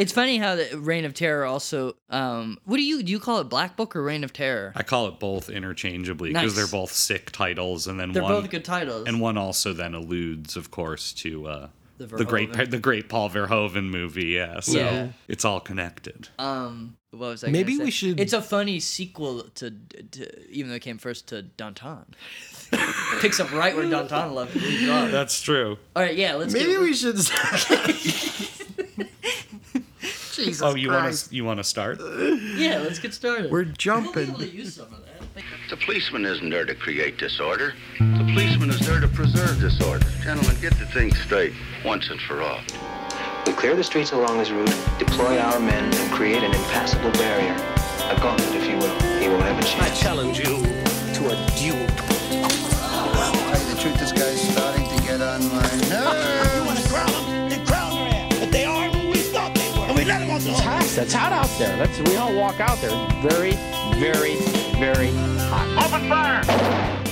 It's funny how the Reign of Terror also. Um, what do you do? You call it Black Book or Reign of Terror? I call it both interchangeably because Nice. they're both sick titles, and then They're one both good titles. and one also then alludes, of course, to uh, The the, great Verhoeven. the great Paul Verhoeven movie. Yeah, so Yeah. it's all connected. um, what was I? Maybe gonna we say? should- It's a funny sequel to, to even though it came first to Danton. Picks up right where Danton left leaves off. That's true. All right, yeah, let's Maybe get, we should. Jesus Oh, you want Christ. to you want to start? yeah, let's get started. We're We'll be jumping. able to use some of that. The policeman isn't there to create disorder. The policeman is there to preserve disorder. Gentlemen, get the thing straight once and for all. We clear the streets along this route, deploy our men, and create an impassable barrier. A gauntlet, if you will. He won't have a chance. I challenge you to a duel. Tell you the truth, this guy's starting to get on my nerves. We let them off the hook. hot. It's hot out there. Let's we all walk out there. Very, very, very hot. Open fire!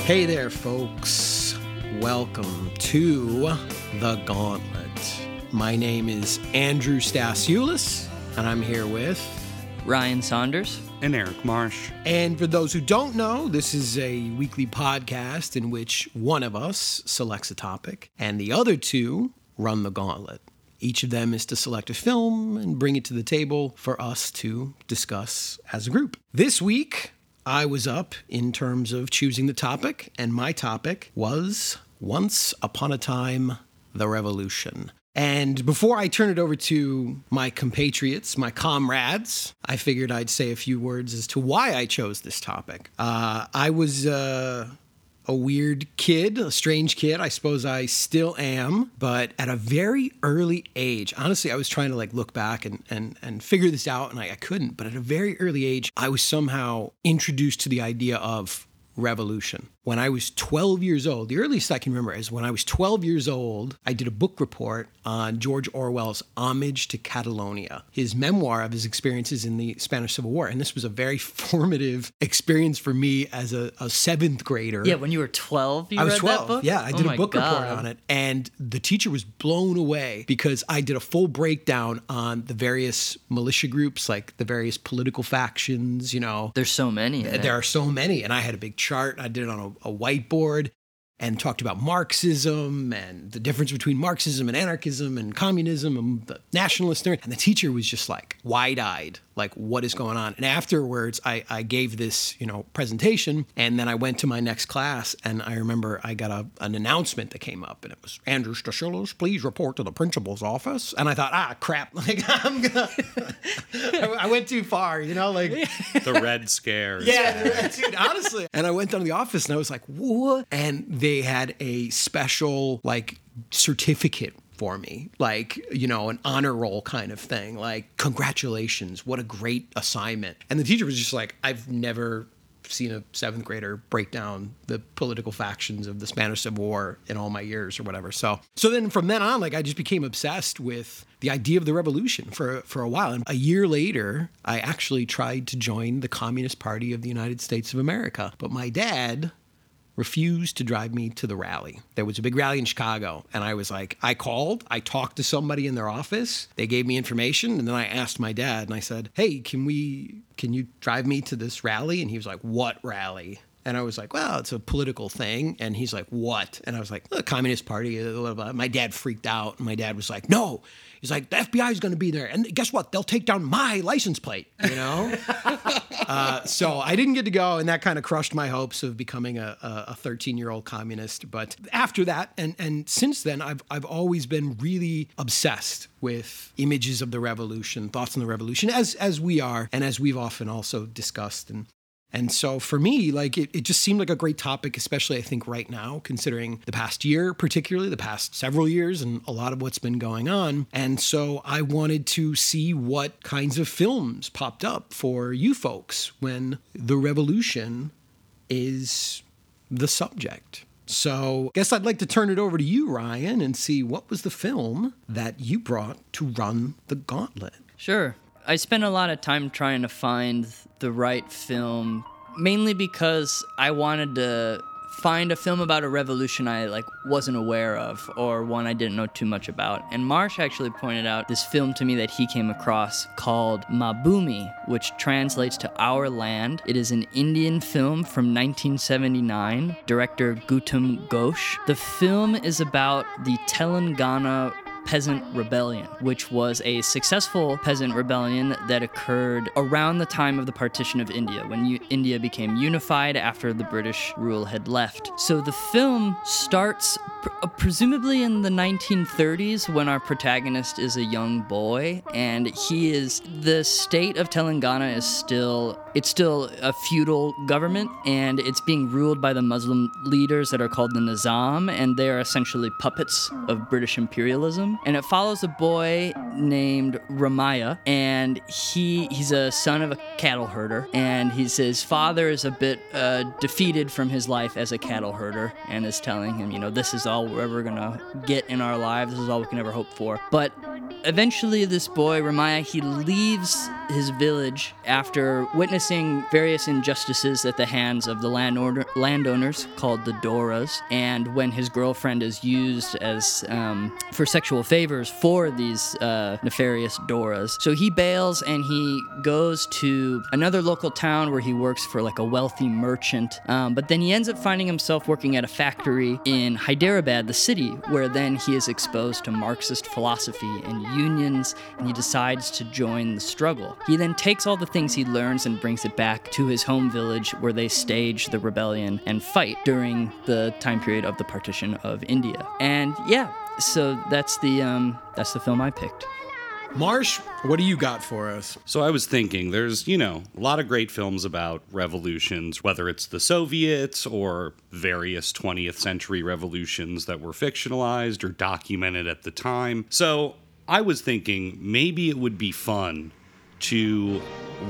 Hey there, folks. Welcome to The Gauntlet. My name is Andrew Stasiulis, and I'm here with. Ryan Saunders. And Eric Marsh. And for those who don't know, this is a weekly podcast in which one of us selects a topic and the other two run the gauntlet. Each of them is to select a film and bring it to the table for us to discuss as a group. This week, I was up in terms of choosing the topic, and my topic was Once Upon a Time, the Revolution. And before I turn it over to my compatriots, my comrades, I figured I'd say a few words as to why I chose this topic. Uh, I was uh, a weird kid, a strange kid. I suppose I still am, but at a very early age, honestly, I was trying to like look back and and and figure this out, and I, I couldn't. But at a very early age, I was somehow introduced to the idea of revolution. When I was 12 years old, the earliest I can remember is when I was 12 years old, I did a book report on George Orwell's Homage to Catalonia, his memoir of his experiences in the Spanish Civil War. And this was a very formative experience for me as a, a seventh grader. Yeah, when you were 12, you I was read 12. that book? Yeah, I Oh did my a book report on it. And the teacher was blown away because I did a full breakdown on the various militia groups, like the various political factions, you know. There's so many. There it. are so many. And I had a big chart. I did it on a, a whiteboard and talked about Marxism and the difference between Marxism and anarchism and communism and the nationalist theory. And the teacher was just like wide eyed, like, what is going on? And afterwards, I, I gave this, you know, presentation. And then I went to my next class. And I remember I got a, an announcement that came up and it was Andrew Stasiulis, please report to the principal's office. And I thought, ah, crap. Like, I'm going to, I went too far, you know, like, The Red Scare. yeah, dude, honestly. And I went down to the office and I was like, what? And they had a special, like, certificate for me, like, you know, an honor roll kind of thing. Like, congratulations, what a great assignment. And the teacher was just like, I've never seen a seventh grader break down the political factions of the Spanish Civil War in all my years or whatever. So so then from then on, like I just became obsessed with the idea of the revolution for for a while. And a year later, I actually tried to join the Communist Party of the United States of America. But my dad refused to drive me to the rally. There was a big rally in Chicago, and I was like, I called, I talked to somebody in their office, they gave me information, and then I asked my dad, and I said, Hey, can we, can you drive me to this rally? And he was like, What rally? And I was like, well, it's a political thing. And he's like, what? And I was like, the Communist Party. Uh, blah, blah, blah. My dad freaked out. And my dad was like, no. He's like, the FBI is going to be there. And guess what? They'll take down my license plate, you know? Uh, so I didn't get to go, and that kind of crushed my hopes of becoming a, a 13 year old communist. But after that, and, and since then, I've, I've always been really obsessed with images of the revolution, thoughts on the revolution, as, as we are, and as we've often also discussed. And and so for me, like it, it just seemed like a great topic, especially I think right now, considering the past year, particularly the past several years, and a lot of what's been going on. And so I wanted to see what kinds of films popped up for you folks when the revolution is the subject. So, guess I'd like to turn it over to you, Ryan, and see what was the film that you brought to run the gauntlet. Sure. I spent a lot of time trying to find the right film, mainly because I wanted to find a film about a revolution I like wasn't aware of or one I didn't know too much about. And Marsh actually pointed out this film to me that he came across called Maa Bhoomi, which translates to Our Land. It is an Indian film from 1979, director Gautam Ghose. The film is about the Telangana peasant rebellion, which was a successful peasant rebellion that occurred around the time of the partition of India, when U- India became unified after the British rule had left. So the film starts pr- uh, presumably in the 1930s when our protagonist is a young boy, and he is the state of Telangana is still it's still a feudal government, and it's being ruled by the Muslim leaders that are called the Nizam, and they are essentially puppets of British imperialism. And it follows a boy named Ramaya, and he he's a son of a cattle herder, and he's his father is a bit uh, defeated from his life as a cattle herder, and is telling him, you know, this is all we're ever gonna get in our lives. This is all we can ever hope for. But eventually, this boy Ramaya he leaves his village after witnessing various injustices at the hands of the landowner, landowners called the Doras, and when his girlfriend is used as um, for sexual favors for these uh, nefarious Doras. So he bails and he goes to another local town where he works for like a wealthy merchant. Um, but then he ends up finding himself working at a factory in Hyderabad, the city, where then he is exposed to Marxist philosophy and unions, and he decides to join the struggle. He then takes all the things he learns and brings it back to his home village where they stage the rebellion and fight during the time period of the partition of India. And yeah, so that's the um, that's the film I picked. Marsh, what do you got for us? So I was thinking, there's, you know, a lot of great films about revolutions, whether it's the Soviets or various 20th century revolutions that were fictionalized or documented at the time. So I was thinking maybe it would be fun to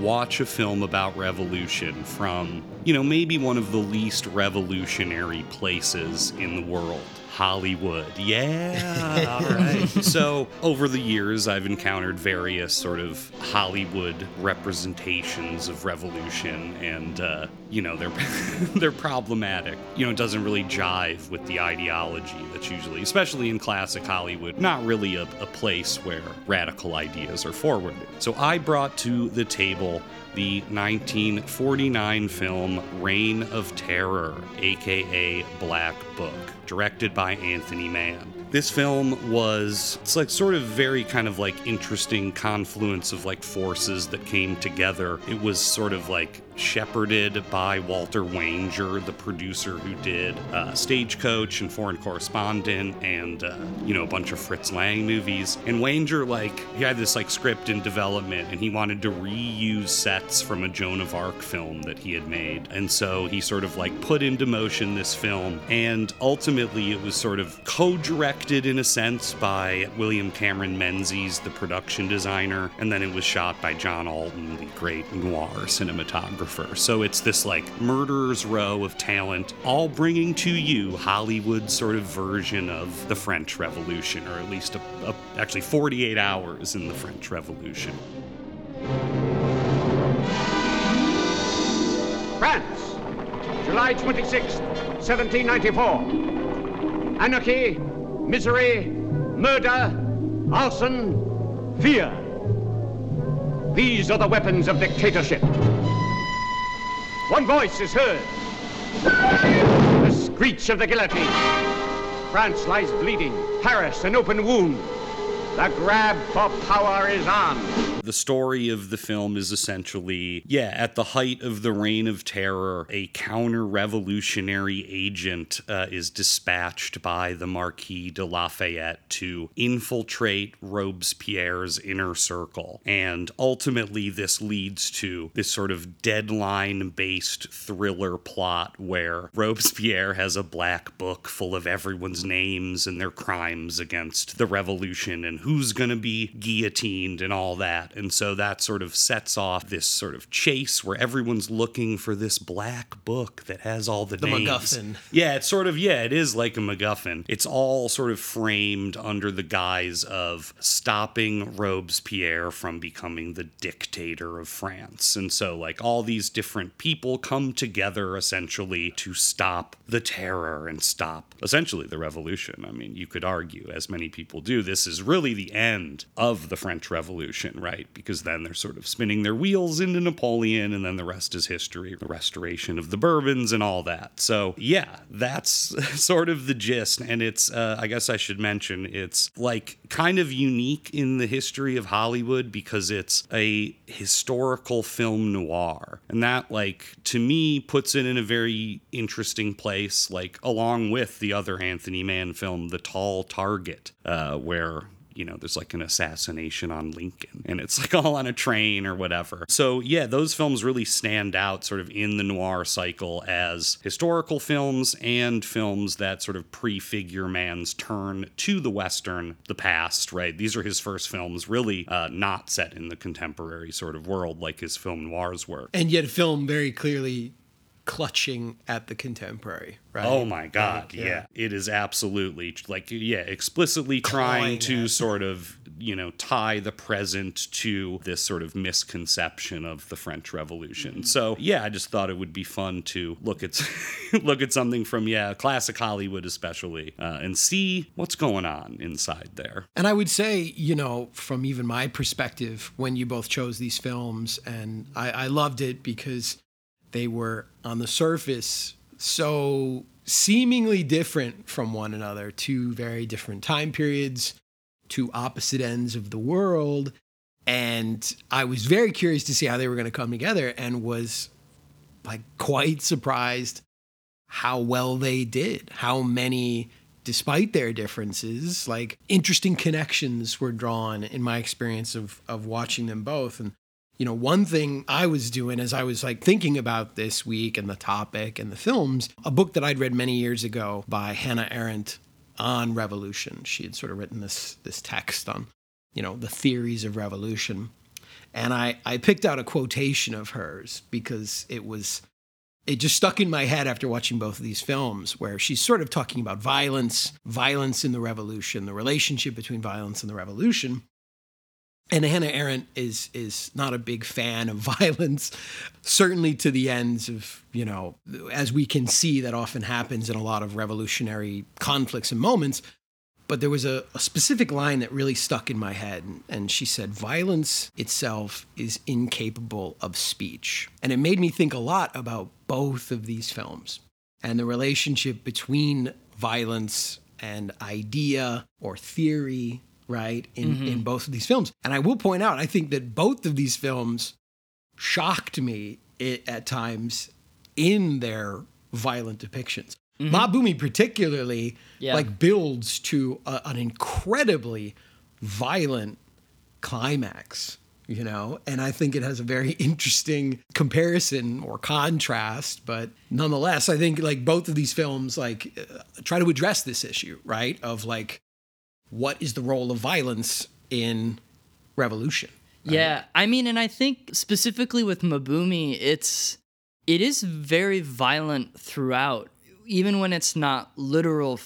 watch a film about revolution from, you know, maybe one of the least revolutionary places in the world. Hollywood. Yeah. All right. so, over the years, I've encountered various sort of Hollywood representations of revolution, and, uh, you know, they're, they're problematic. You know, it doesn't really jive with the ideology that's usually, especially in classic Hollywood, not really a, a place where radical ideas are forwarded. So, I brought to the table the 1949 film Reign of Terror, aka Black Book, directed by Anthony Mann. This film was, it's like sort of very kind of like interesting confluence of like forces that came together. It was sort of like shepherded by Walter Wanger, the producer who did uh, Stagecoach and Foreign Correspondent and, uh, you know, a bunch of Fritz Lang movies. And Wanger, like, he had this like script in development and he wanted to reuse sets from a Joan of Arc film that he had made. And so he sort of like put into motion this film. And ultimately, it was sort of co directed in a sense by William Cameron Menzies, the production designer. And then it was shot by John Alton, the great noir cinematographer. So it's this like murderer's row of talent, all bringing to you Hollywood sort of version of the French Revolution, or at least a, a, actually 48 hours in the French Revolution. France, July 26th, 1794. Anarchy, misery, murder, arson, fear. These are the weapons of dictatorship. One voice is heard. The screech of the guillotine. France lies bleeding. Paris an open wound. The grab for power is on. The story of the film is essentially, yeah, at the height of the reign of terror, a counter revolutionary agent uh, is dispatched by the Marquis de Lafayette to infiltrate Robespierre's inner circle. And ultimately, this leads to this sort of deadline based thriller plot where Robespierre has a black book full of everyone's names and their crimes against the revolution and who's going to be guillotined and all that. And so that sort of sets off this sort of chase where everyone's looking for this black book that has all the, The names. MacGuffin. Yeah, it's sort of yeah, it is like a MacGuffin. It's all sort of framed under the guise of stopping Robespierre from becoming the dictator of France. And so like all these different people come together essentially to stop the terror and stop essentially the revolution. I mean, you could argue as many people do this is really the end of the French Revolution, right? Because then they're sort of spinning their wheels into Napoleon and then the rest is history, the restoration of the Bourbons and all that. So, yeah, that's sort of the gist. And it's, uh, I guess I should mention, it's like kind of unique in the history of Hollywood because it's a historical film noir. And that, like, to me, puts it in a very interesting place, like, along with the other Anthony Mann film, The Tall Target, uh, where you know, there's like an assassination on Lincoln and it's like all on a train or whatever. So, yeah, those films really stand out sort of in the noir cycle as historical films and films that sort of prefigure Mann's turn to the Western, the past, right? These are his first films, really uh, not set in the contemporary sort of world like his film noirs were. And yet, film very clearly clutching at the contemporary, right? Oh my God. Like, yeah. It is absolutely like, yeah, explicitly trying Clawing to at- sort of, you know, tie the present to this sort of misconception of the French Revolution. Mm-hmm. So, yeah, I just thought it would be fun to look at look at something from, yeah, classic Hollywood especially, uh, and see what's going on inside there. And I would say, you know, from even my perspective, when you both chose these films, and I, I loved it because they were on the surface so seemingly different from one another, two very different time periods, two opposite ends of the world. And I was very curious to see how they were going to come together and was like quite surprised how well they did, how many despite their differences, like interesting connections were drawn in my experience of of watching them both. And you know, one thing I was doing as I was like thinking about this week and the topic and the films, a book that I'd read many years ago by Hannah Arendt on revolution. She had sort of written this this text on, you know, the theories of revolution. And I, I picked out a quotation of hers because it was it just stuck in my head after watching both of these films where she's sort of talking about violence, violence in the revolution, the relationship between violence and the revolution. And Hannah Arendt is is not a big fan of violence, certainly to the ends of, you know, as we can see that often happens in a lot of revolutionary conflicts and moments. But there was a, a specific line that really stuck in my head. And she said, Violence itself is incapable of speech. And it made me think a lot about both of these films and the relationship between violence and idea or theory, right, in, in both of these films. And I will point out, I think that both of these films shocked me at times in their violent depictions. Maa Bhoomi particularly Yeah. like builds to a, an incredibly violent climax, you know, and I think it has a very interesting comparison or contrast, but nonetheless, I think like both of these films like uh, try to address this issue, right? Of like what is the role of violence in revolution? Yeah, I mean, and I think specifically with Maa Bhoomi, it's it is very violent throughout, even when it's not literal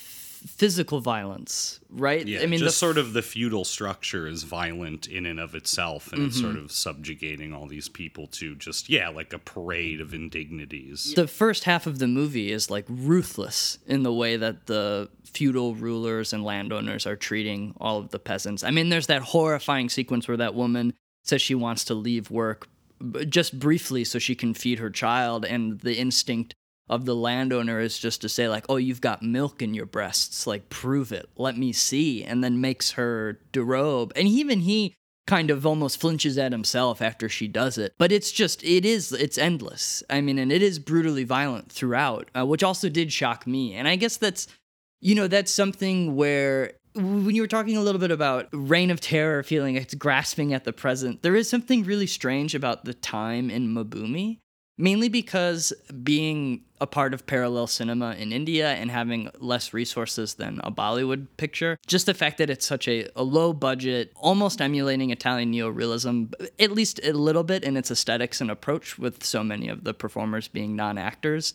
physical violence, right? Yeah, I mean, just the sort of the feudal structure is violent in and of itself, and it's Mm-hmm. sort of subjugating all these people to just yeah, like a parade of indignities. the first half of the movie is like ruthless in the way that the feudal rulers and landowners are treating all of the peasants. I mean, there's that horrifying sequence where that woman says she wants to leave work just briefly so she can feed her child, and the instinct of the landowner is just to say like, "Oh, you've got milk in your breasts. Like, prove it. Let me see." And then makes her derobe. And even he kind of almost flinches at himself after she does it. But it's just, it is, it's endless. I mean, and it is brutally violent throughout, uh, which also did shock me. And I guess that's, you know, that's something where when you were talking a little bit about reign of terror feeling it's grasping at the present there is something really strange about the time in Maa Bhoomi mainly because being a part of parallel cinema in India and having less resources than a Bollywood picture, just the fact that it's such a, a low budget, almost emulating Italian neorealism, at least a little bit in its aesthetics and approach, with so many of the performers being non actors.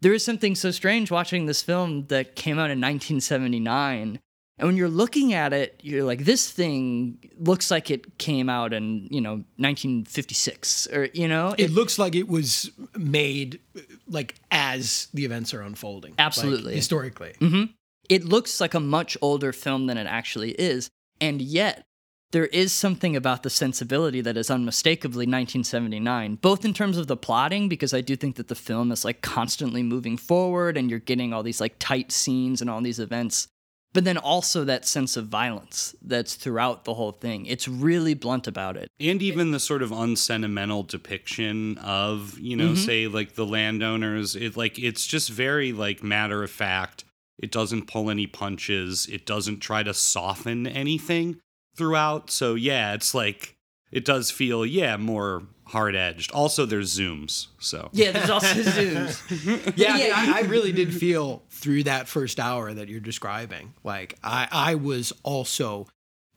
There is something so strange watching this film that came out in 1979 and when you're looking at it, you're like, this thing looks like it came out in, you know, 1956 or, you know, it, it looks like it was made like as the events are unfolding. Absolutely. Like, historically. Mm-hmm. It looks like a much older film than it actually is. And yet, there is something about the sensibility that is unmistakably 1979, both in terms of the plotting, because I do think that the film is like constantly moving forward and you're getting all these like tight scenes and all these events but then also that sense of violence that's throughout the whole thing. It's really blunt about it. And even the sort of unsentimental depiction of, you know, mm-hmm. say like the landowners, it like it's just very like matter of fact. It doesn't pull any punches. It doesn't try to soften anything throughout. So yeah, it's like it does feel yeah, more hard edged. Also, there's zooms. So yeah, there's also zooms. yeah, yeah. I, mean, I, I, really did feel through that first hour that you're describing. Like I, I was also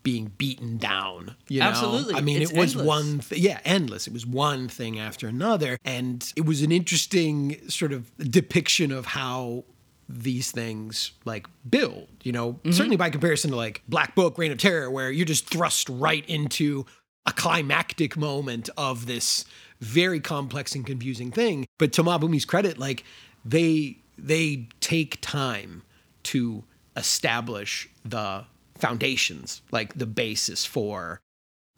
being beaten down. You know? Absolutely. I mean, it's it was endless. one. Th- yeah, endless. It was one thing after another, and it was an interesting sort of depiction of how these things like build you know mm-hmm. certainly by comparison to like black book reign of terror where you're just thrust right into a climactic moment of this very complex and confusing thing. But to Maa Bhoomi's credit, like they they take time to establish the foundations, like the basis for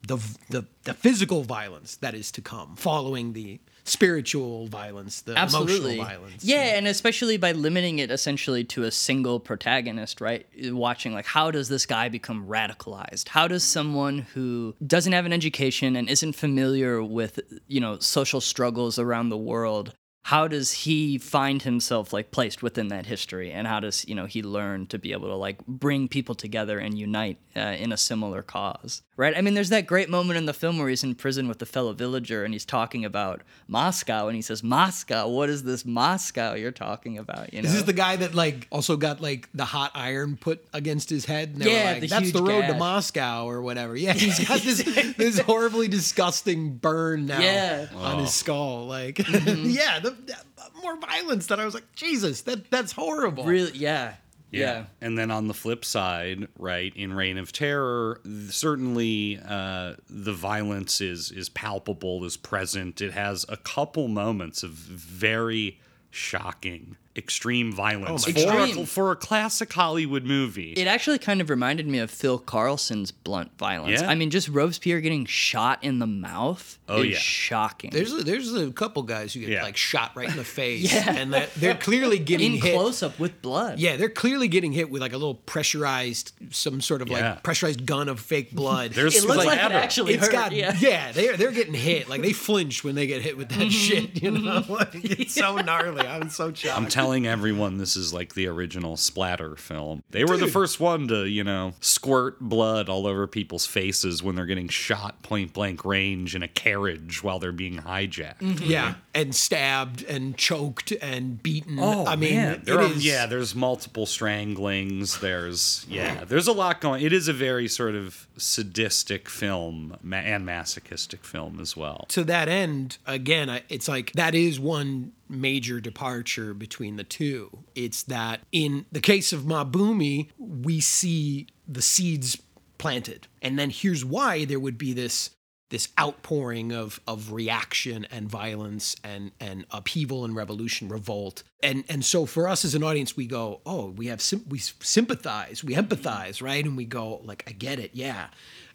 the the, the physical violence that is to come following the spiritual violence, the Absolutely. emotional violence. Yeah, and especially by limiting it essentially to a single protagonist, right? Watching like how does this guy become radicalized? How does someone who doesn't have an education and isn't familiar with, you know, social struggles around the world how does he find himself like placed within that history and how does you know he learn to be able to like bring people together and unite uh, in a similar cause right i mean there's that great moment in the film where he's in prison with a fellow villager and he's talking about moscow and he says moscow what is this moscow you're talking about you know this is the guy that like also got like the hot iron put against his head and yeah like, the that's the road gash. to moscow or whatever yeah he's got this this horribly disgusting burn now yeah. on Oh. his skull like mm-hmm. yeah the, more violence that I was like, Jesus, that that's horrible. Really, yeah. Yeah. yeah. And then on the flip side, right, in Reign of Terror, certainly uh, the violence is is palpable, is present. It has a couple moments of very shocking extreme violence Oh for, a, for a classic Hollywood movie. It actually kind of reminded me of Phil Karlson's blunt violence. Yeah. I mean, just Robespierre getting shot in the mouth Oh, is yeah. shocking. There's a, there's a couple guys who get Yeah. like shot right in the face, Yeah. and that they're clearly getting in hit. close up with blood. Yeah, they're clearly getting hit with like a little pressurized, some sort of Yeah. like pressurized gun of fake blood. There's It looks like, it splatter. actually it's hurt. got yeah. yeah. they're they're getting hit like they flinch when they get hit with that shit. You know, like, it's so gnarly. I'm so shocked. I'm telling everyone this is like the original splatter film. They were the first one to, you know, squirt blood all over people's faces when they're getting shot point blank range in a carriage while they're being hijacked. Mm-hmm. yeah, and stabbed and choked and beaten. Oh, I mean, man. it There are, is- yeah, there's multiple stranglings. There's yeah, there's a lot going. It is a very sort of sadistic film and masochistic film as well. to that end, again, it's like that is one major departure between the two. It's that in the case of Maa Bhoomi, we see the seeds planted, and then here's why there would be this this outpouring of of reaction and violence and and upheaval and revolution revolt. And and so for us as an audience we go oh we have sim- we sympathize we empathize right? And we go like i get it yeah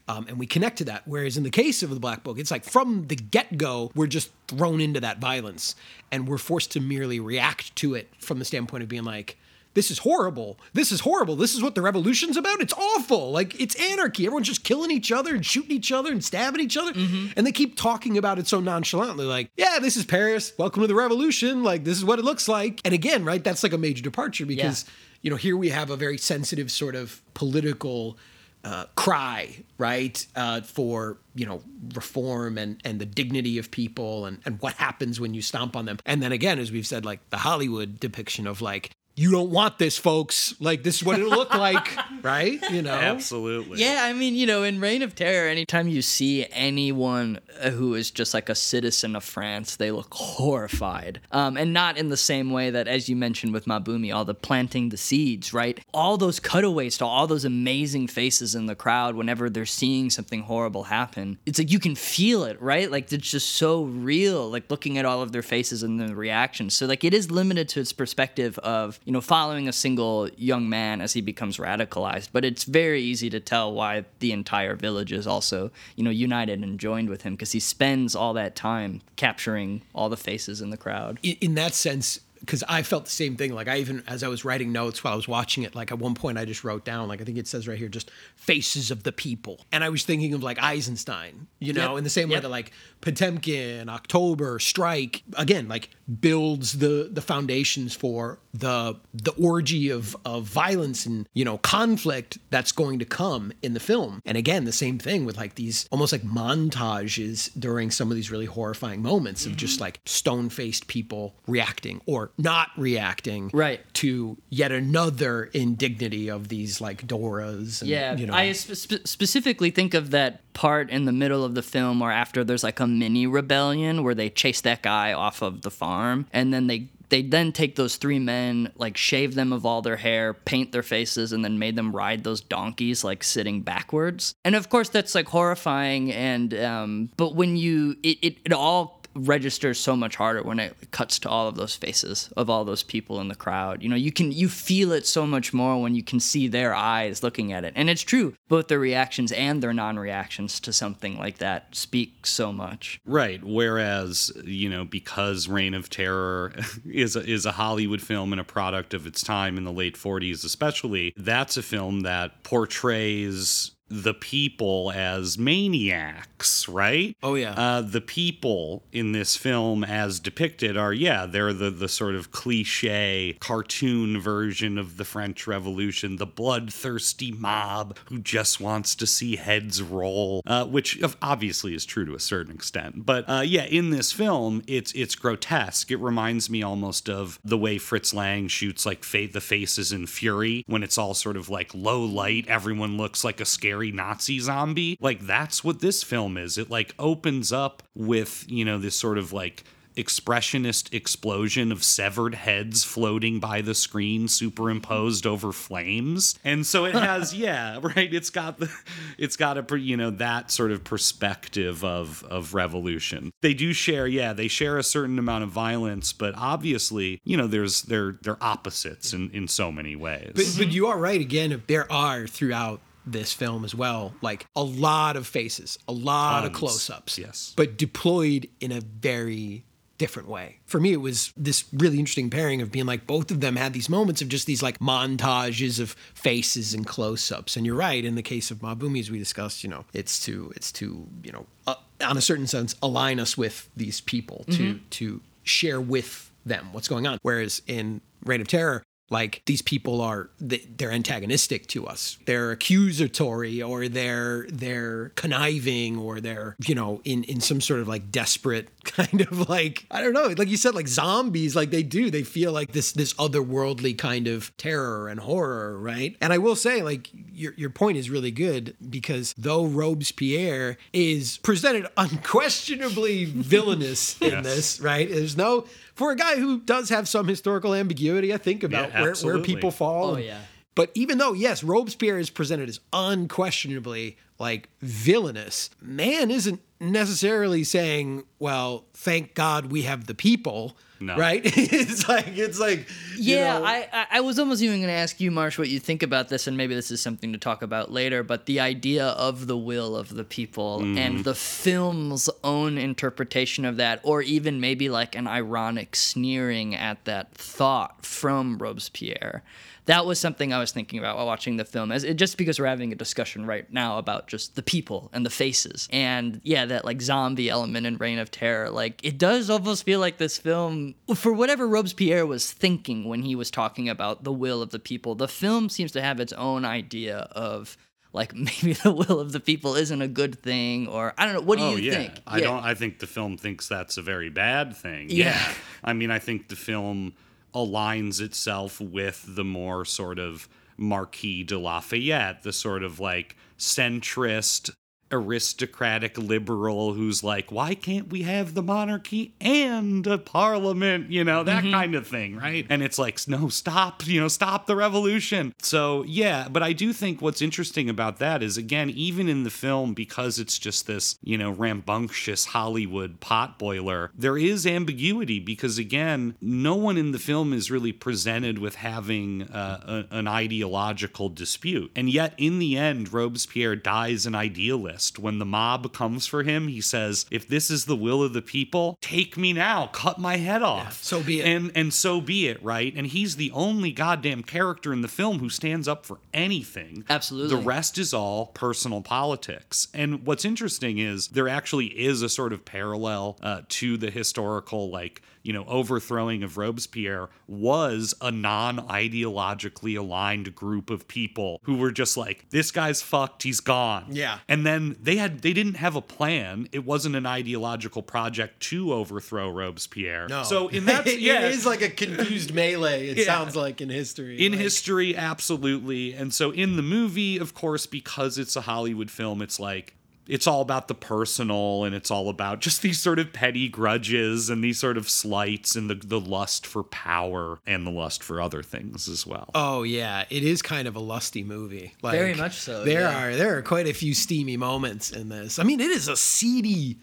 um, and we connect to that. Whereas in the case of the Black Book, it's like from the get go, we're just thrown into that violence and we're forced to merely react to it from the standpoint of being like, this is horrible. This is horrible. This is what the revolution's about. It's awful. Like, it's anarchy. Everyone's just killing each other and shooting each other and stabbing each other. And they keep talking about it so nonchalantly, like, yeah, this is Paris. Welcome to the revolution. Like, this is what it looks like. And again, right, that's like a major departure because, you know, here we have a very sensitive sort of political uh, cry, right, uh, for you know reform and and the dignity of people and and what happens when you stomp on them. And then again, as we've said, like the Hollywood depiction of like you don't want this, folks. Like this is what it'll look like, right? You know, Absolutely. Yeah, I mean, you know, in Reign of Terror, anytime you see anyone uh, who is just like a citizen of France, they look horrified. Um, and not in the same way that, as you mentioned with Maa Bhoomi, all the planting the seeds, right? All those cutaways to all those amazing faces in the crowd whenever they're seeing something horrible happen. It's like you can feel it, right? Like it's just so real, like looking at all of their faces and their reactions. So, like, it is limited to its perspective of, you know, following a single young man as he becomes radicalized. But it's very easy to tell why the entire village is also, you know, united and joined with him because he spends all that time capturing all the faces in the crowd. in, in that sense because I felt the same thing. Like I even, as I was writing notes while I was watching it, like at one point I just wrote down, like I think it says right here, just faces of the people, and I was thinking of like Eisenstein, you know, Yep. in the same way that like Potemkin, October, Strike, again, like builds the the foundations for the the orgy of of violence and you know conflict that's going to come in the film. And again, the same thing with like these almost like montages during some of these really horrifying moments of just mm-hmm. like stone faced people reacting or not reacting Right. to yet another indignity of these like Doras. And, Yeah, you know, I spe- specifically think of that part in the middle of the film where after there's like a mini rebellion where they chase that guy off of the farm and then they they then take those three men like shave them of all their hair paint their faces and then made them ride those donkeys like sitting backwards and of course that's like horrifying and um but when you it, it, it all registers so much harder when it cuts to all of those faces of all those people in the crowd. You know, you can you feel it so much more when you can see their eyes looking at it. And it's true, both their reactions and their non-reactions to something like that speak so much. Right. Whereas, you know, because Reign of Terror is a, is a Hollywood film and a product of its time in the late 40s, especially, that's a film that portrays the people as maniacs, right? Oh, yeah. Uh, the people in this film, as depicted, are yeah, they're the the sort of cliche cartoon version of the French Revolution, the bloodthirsty mob who just wants to see heads roll, uh, which obviously is true to a certain extent. But uh, yeah, in this film, it's it's grotesque. It reminds me almost of the way Fritz Lang shoots like fa- the faces in Fury when it's all sort of like low light. Everyone looks like a scary Nazi zombie. Like that's what this film is. It like opens up with you know this sort of like expressionist explosion of severed heads floating by the screen superimposed over flames and so it has yeah right it's got the it's got a you know that sort of perspective of of revolution they do share yeah they share a certain amount of violence but obviously you know there's they're they're opposites in in so many ways But, but you are right again. There are throughout this film as well, like a lot of faces, a lot of close-ups. yes. but deployed in a very different way. For me, it was this really interesting pairing of being like both of them had these moments of just these like montages of faces and close-ups. And you're right. In the case of Maa Bhoomi, as we discussed, you know, it's to it's to you know, uh, on a certain sense, align us with these people to to share with them what's going on. Whereas in Reign of Terror, like these people are they- they're antagonistic to us. They're accusatory or they're they're conniving or they're you know in in some sort of like desperate kind of like i don't know like you said like zombies like they do they feel like this this otherworldly kind of terror and horror right and i will say like your your point is really good because though robespierre is presented unquestionably villainous in Yes. this right there's no for a guy who does have some historical ambiguity, I think about Yeah, where, where people fall. Oh, and- yeah. But even though, yes, Robespierre is presented as unquestionably like villainous, Mann isn't necessarily saying, well, thank God we have the people. No. Right? it's like, it's like, you Yeah, know- I, I I was almost even going to ask you, Marsh, what you think about this, and maybe this is something to talk about later. But the idea of the will of the people mm-hmm. and the film's own interpretation of that, or even maybe like an ironic sneering at that thought from Robespierre. That was something I was thinking about while watching the film, as it, just because we're having a discussion right now about just the people and the faces, and yeah, that like zombie element in Reign of Terror. Like it does almost feel like this film, for whatever Robespierre was thinking when he was talking about the will of the people, the film seems to have its own idea of like maybe the will of the people isn't a good thing or I don't know. What do oh, you yeah. think? I Yeah. don't I think the film thinks that's a very bad thing. Yeah. I mean, I think the film aligns itself with the more sort of Marquis de Lafayette, the sort of like centrist aristocratic liberal who's like why can't we have the monarchy and a parliament? You know that kind of thing right. And it's like no stop you know stop the revolution. So yeah but i do think what's interesting about that is again even in the film because it's just this you know rambunctious hollywood potboiler, there is ambiguity because again no one in the film is really presented with having uh, a, an ideological dispute. And yet in the end robespierre dies an idealist when the mob comes for him he says if this is the will of the people take me now cut my head off. so be it. and and so be it right? And he's the only goddamn character in the film who stands up for anything. Absolutely. the rest is all personal politics. And what's interesting is there actually is a sort of parallel uh, to the historical like you know overthrowing of robespierre was a non-ideologically aligned group of people who were just like this guy's fucked he's gone Yeah. and then they had they didn't have a plan it wasn't an ideological project to overthrow robespierre No. so in that yeah it is like a confused melee. It Yeah. sounds like in history. in Like, history absolutely and so in the movie of course because it's a hollywood film it's like it's all about the personal and it's all about just these sort of petty grudges and these sort of slights and the, the lust for power and the lust for other things as well Oh yeah, it is kind of a lusty movie. Like, Very much so, There yeah. are there are quite a few steamy moments in this. I mean, it is a seedy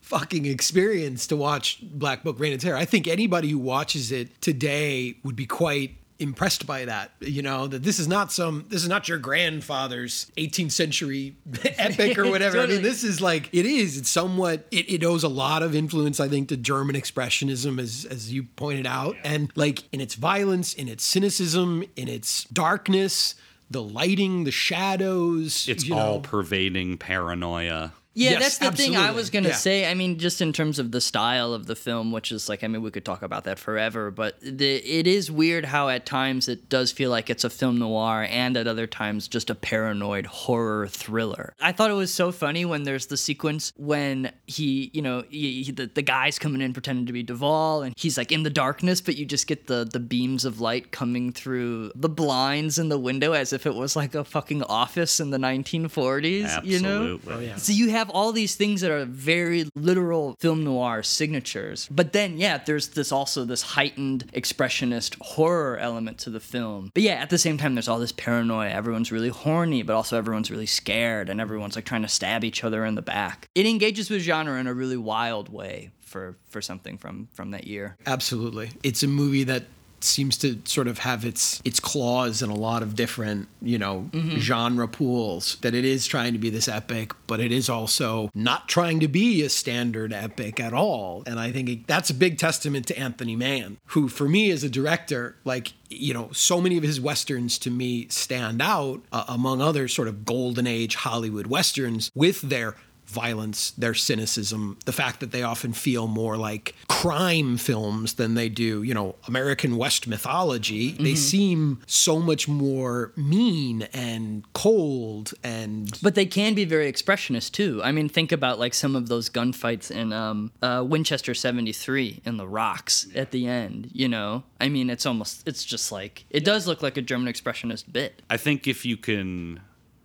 fucking experience to watch Black Book Reign of Terror. I think anybody who watches it today would be quite impressed by that. You know, that this is not some this is not your grandfather's 18th century epic or whatever. I mean, this is like it is. It's somewhat it, it owes a lot of influence, I think, to German expressionism, as as you pointed out. And like in its violence, in its cynicism, in its darkness, the lighting, the shadows. it's you all know. pervading paranoia Yeah, Yes, that's the thing I was going to Yeah. say. I mean, just in terms of the style of the film, which is like, I mean, we could talk about that forever, but the, it is weird how at times it does feel like it's a film noir and at other times just a paranoid horror thriller. I thought it was so funny when there's the sequence when he, you know, he, he- the, the guy's coming in pretending to be Duvall and he's like in the darkness, but you just get the, the beams of light coming through the blinds in the window as if it was like a fucking office in the 1940s, you know? absolutely oh, So you have all these things that are very literal film noir signatures. But then, yeah, there's this also this heightened expressionist horror element to the film. But yeah, at the same time, there's all this paranoia. Everyone's really horny, but also everyone's really scared, and everyone's like trying to stab each other in the back. It engages with genre in a really wild way for for something from from that year. Absolutely. It's a movie that seems to sort of have its its claws in a lot of different, you know, genre pools. That it is trying to be this epic, but it is also not trying to be a standard epic at all. And I think it, that's a big testament to Anthony Mann, who for me as a director, like you know, so many of his westerns to me stand out uh, among other sort of golden age Hollywood westerns with their violence, their cynicism, the fact that they often feel more like crime films than they do, you know, American West mythology. They seem so much more mean and cold and But they can be very expressionist too. I mean, think about like some of those gunfights in um, uh, Winchester 73 in the rocks at the end, you know? I mean, it's almost, it's just like, it does look like a German expressionist bit. I think if you can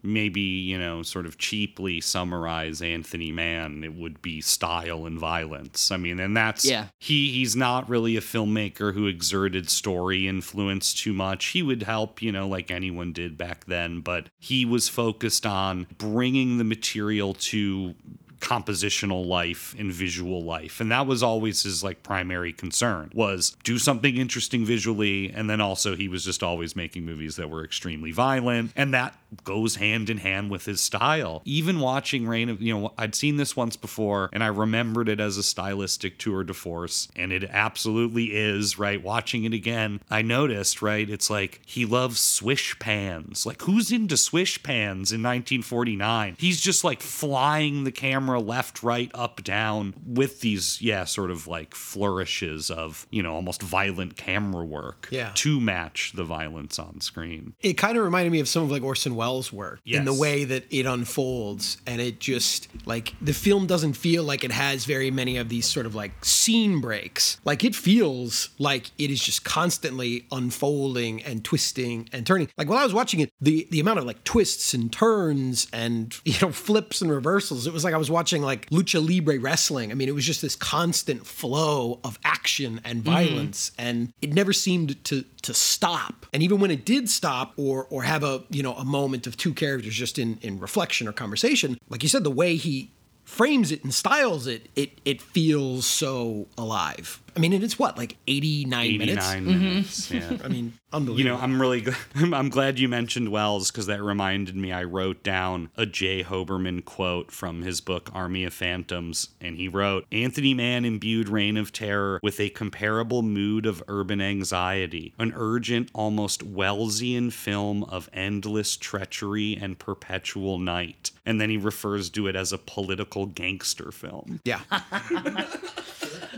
maybe, you know, sort of cheaply summarize Anthony Mann, it would be style and violence. I mean, and that's Yeah. he he's not really a filmmaker who exerted story influence too much. He would help, you know, like anyone did back then, but he was focused on bringing the material to compositional life and visual life. And that was always his like primary concern was do something interesting visually. And then also he was just always making movies that were extremely violent. And that goes hand in hand with his style. Even watching Reign of you know I'd seen this once before and I remembered it as a stylistic tour de force. And it absolutely is right? Watching it again I noticed right? It's like he loves swish pans. Like who's into swish pans in 1949 he's just like flying the camera camera left, right, up, down with these, yeah, sort of like flourishes of, you know, almost violent camera work Yeah. to match the violence on screen. it kind of reminded me of some of like Orson Welles' work in the way that it unfolds, and it just like the film doesn't feel like it has very many of these sort of like scene breaks. Like it feels like it is just constantly unfolding and twisting and turning. Like while I was watching it, the the amount of like twists and turns and you know flips and reversals, it was like I was watching like lucha libre wrestling. I mean, it was just this constant flow of action and mm-hmm. violence, and it never seemed to to stop. And even when it did stop or or have a you know a moment of two characters just in in reflection or conversation, like you said, the way he frames it and styles it, it it feels so alive. I mean, it's what like eighty nine minutes. 89 minutes. Mm-hmm. Yeah. I mean, unbelievable. You know, I'm really gl- I'm glad you mentioned Welles because that reminded me. I wrote down a J. Hoberman quote from his book Army of Phantoms, and he wrote, "Anthony Mann imbued Reign of Terror with a comparable mood of urban anxiety, an urgent, almost Wellesian film of endless treachery and perpetual night." And then he refers to it as a political gangster film. yeah.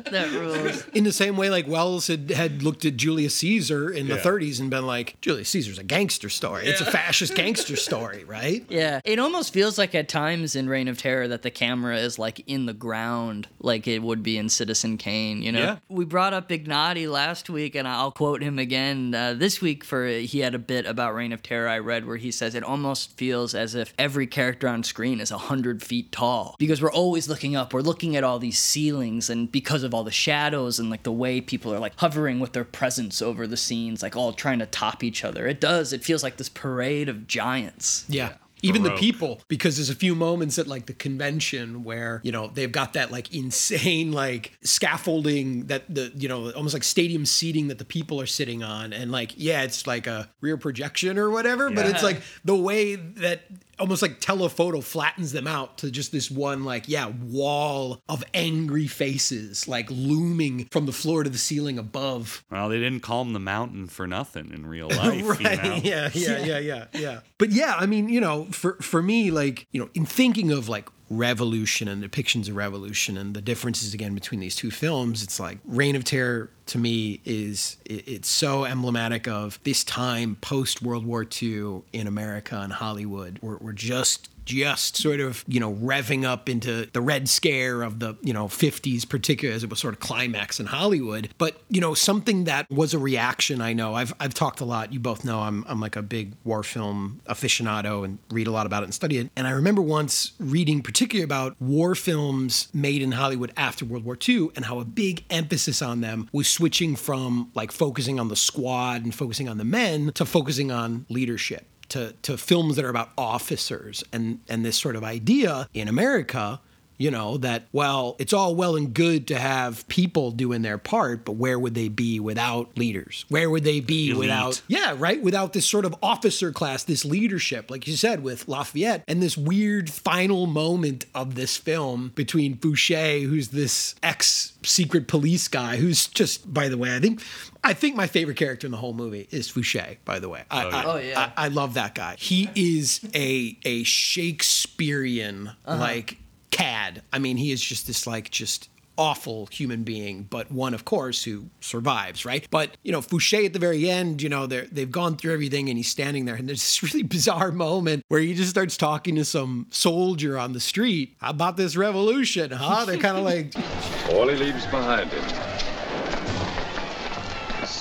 That rules. in the same way like Welles had, had looked at Julius Caesar in the 30s and been like, Julius Caesar's a gangster story. It's a fascist gangster story, right? Yeah, it almost feels like at times in Reign of Terror that the camera is like in the ground, like it would be in Citizen Kane. You know, Yeah. we brought up Ignati last week, and I'll quote him again uh, this week. For he had a bit about Reign of Terror I read where he says it almost feels as if every character on screen is a hundred feet tall because we're always looking up, we're looking at all these ceilings, and because of all the shadows and like the way people are like hovering with their presence over the scenes, like all trying to top each other. It does. It feels like this parade of giants. Yeah. Even the people, because there's a few moments at like the convention where, you know, they've got that like insane like scaffolding that the, you know, almost like stadium seating that the people are sitting on. And like, yeah, it's like a rear projection or whatever, but it's Yeah. like the way that almost like telephoto flattens them out to just this one like, yeah, wall of angry faces like looming from the floor to the ceiling above. Well, they didn't call him the mountain for nothing in real life. right. You know? Yeah, yeah, yeah, yeah, yeah. But yeah, I mean, you know, for for me, like, you know, in thinking of like revolution and depictions of revolution and the differences again between these two films, it's like Reign of Terror to me is it- it's so emblematic of this time post World War II in America and Hollywood. We're, we're just just sort of you know revving up into the red scare of the you know 50s particularly as it was sort of climax in hollywood. But you know something that was a reaction i know. I've, I've talked a lot. You both know I'm, I'm like a big war film aficionado and read a lot about it and study it. And i remember once reading particularly about war films made in hollywood after world war ii and how a big emphasis on them was switching from like focusing on the squad and focusing on the men to focusing on leadership to, to films that are about officers and, and this sort of idea in America, you know, that, well, it's all well and good to have people doing their part, but where would they be without leaders? Where would they be Elite. without, yeah, right? Without this sort of officer class, this leadership, like you said, with Lafayette, and this weird final moment of this film between Fouché, who's this ex secret police guy, who's just, by the way, I think. I think my favorite character in the whole movie is Fouché, by the way. I, oh, I, Oh, yeah. I, I love that guy. He is a a Shakespearean uh-huh. like cad. I mean, he is just this like just awful human being, but one, of course, who survives, right? But you know, Fouché at the very end, you know, they've gone through everything, and he's standing there, and there's this really bizarre moment where he just starts talking to some soldier on the street How about this revolution, huh? They're kind of like, All he leaves behind him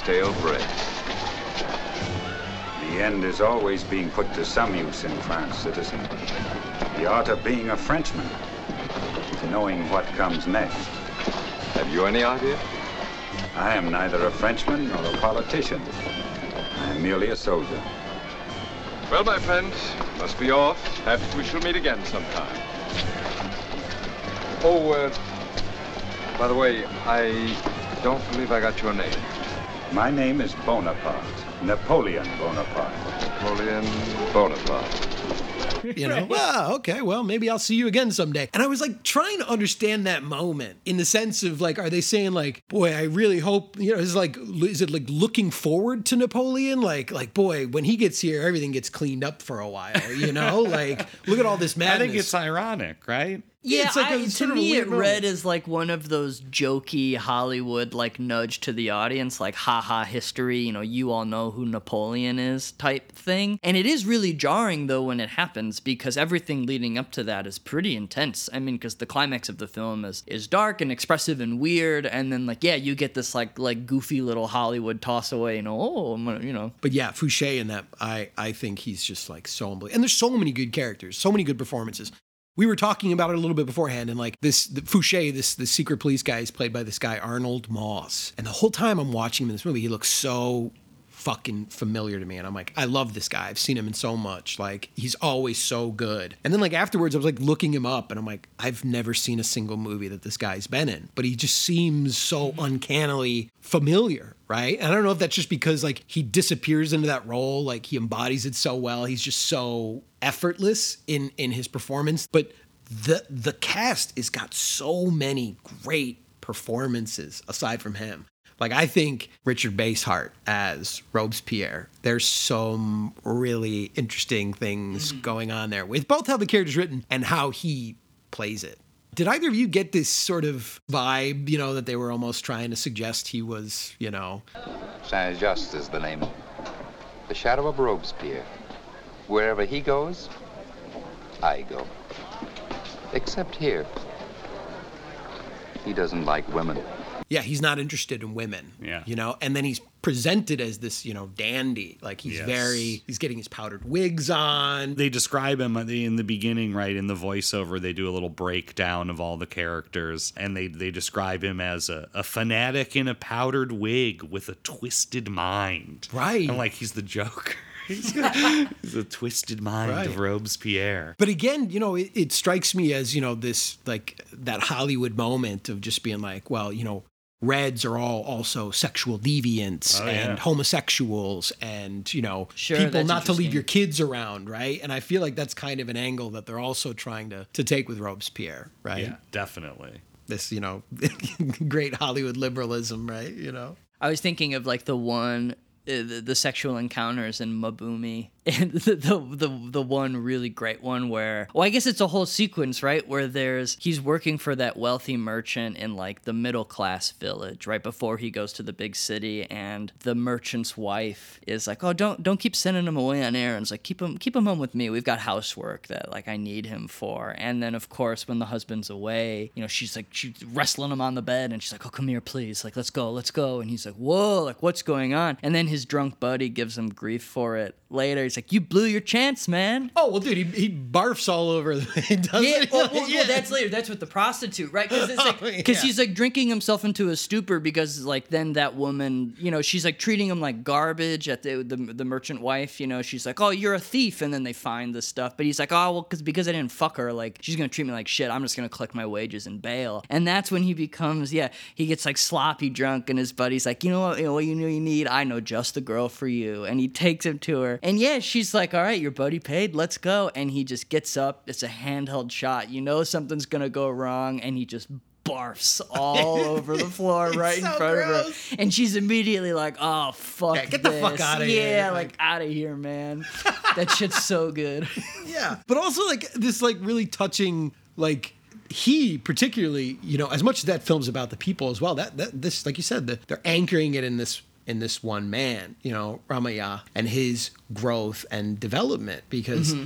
stale bread. The end is always being put to some use in France, citizen. The art of being a Frenchman, knowing what comes next. Have you any idea? I am neither a Frenchman nor a politician. I am merely a soldier. Well, my friend, must be off. Perhaps we shall meet again sometime. Oh, uh, by the way, I don't believe I got your name. My name is Bonaparte, Napoleon Bonaparte. Napoleon Bonaparte. you know, well, okay, well, maybe I'll see you again someday. And I was like trying to understand that moment in the sense of like, are they saying like, boy, I really hope, you know, is like, is it like looking forward to Napoleon? Like, like, boy, when he gets here, everything gets cleaned up for a while, you know? like, look at all this madness. I think it's ironic, right? Yeah, it's like I, a to sort of a me, it read as like one of those jokey Hollywood like nudge to the audience, like haha history. You know, you all know who Napoleon is type thing. And it is really jarring though when it happens because everything leading up to that is pretty intense. I mean, because the climax of the film is is dark and expressive and weird, and then like yeah, you get this like like goofy little Hollywood toss away. You know, oh, I'm gonna, you know. But yeah, Fouché in that, I I think he's just like so unbelievable. And there's so many good characters, so many good performances. We were talking about it a little bit beforehand, and like this the Fouché, this the secret police guy is played by this guy Arnold Moss. And the whole time I'm watching him in this movie, he looks so fucking familiar to me. And I'm like, I love this guy. I've seen him in so much. Like he's always so good. And then like afterwards, I was like looking him up, and I'm like, I've never seen a single movie that this guy's been in, but he just seems so mm-hmm. uncannily familiar. Right. And I don't know if that's just because like he disappears into that role, like he embodies it so well. He's just so effortless in in his performance. But the the cast has got so many great performances aside from him. Like I think Richard Basehart as Robespierre. There's some really interesting things mm-hmm. going on there with both how the character's written and how he plays it. Did either of you get this sort of vibe, you know, that they were almost trying to suggest he was, you know, Saint Just is the name. The shadow of Robespierre. Wherever he goes, I go. Except here. He doesn't like women. Yeah, he's not interested in women. Yeah. You know, and then he's presented as this, you know, dandy. Like he's Yes. very he's getting his powdered wigs on. They describe him uh, in the beginning, right? In the voiceover, they do a little breakdown of all the characters, and they, they describe him as a, a fanatic in a powdered wig with a twisted mind. Right. And like he's the Joker. he's, a twisted mind of Robespierre. But again, you know, it, it strikes me as, you know, this like that Hollywood moment of just being like, well, you know, Reds are all also sexual deviants Oh, and yeah. homosexuals and, you know, Sure, people not to leave your kids around, right? And I feel like that's kind of an angle that they're also trying to, to take with Robespierre, right? Yeah, definitely. This, you know, great Hollywood liberalism, right? You know? I was thinking of like the one, Uh, the, the sexual encounters in Maa Bhoomi, and the, the the the one really great one where, well, I guess it's a whole sequence, right? Where there's he's working for that wealthy merchant in like the middle class village, right before he goes to the big city, and the merchant's wife is like, oh, don't don't keep sending him away on errands, like keep him keep him home with me. We've got housework that like I need him for, and then of course when the husband's away, you know, she's like she's wrestling him on the bed, and she's like, oh, come here, please, like let's go, let's go, and he's like, whoa, like what's going on? And then his drunk buddy gives him grief for it later. He's like, you blew your chance, man. Oh, well, dude, he, he barfs all over, doesn't Yeah, he? well, well, well, that's later. That's with the prostitute, right? Because oh, like, Oh, yeah. he's like drinking himself into a stupor because like then that woman, you know, she's like treating him like garbage at the the, the merchant wife. You know, she's like, oh, you're a thief, and then they find the stuff. But he's like, oh, well, because because I didn't fuck her, like she's gonna treat me like shit. I'm just gonna collect my wages and bail. And that's when he becomes, yeah, he gets like sloppy drunk, and his buddy's like, you know what, you know what you know you need? I know just the girl for you. And he takes him to her, and yeah, she's like, all right, your buddy paid, let's go. And he just gets up. It's a handheld shot. You know something's gonna go wrong, and he just barfs all over the floor right in so front of her. And she's immediately like, oh, fuck. Yeah, get the fuck this. outta yeah, here. like, out of here, man. that shit's so good. yeah but also like this like really touching like he particularly you know as much as that film's about the people as well that, that this like you said the, they're anchoring it in this in this one man you know ramaya and his growth and development because mm-hmm.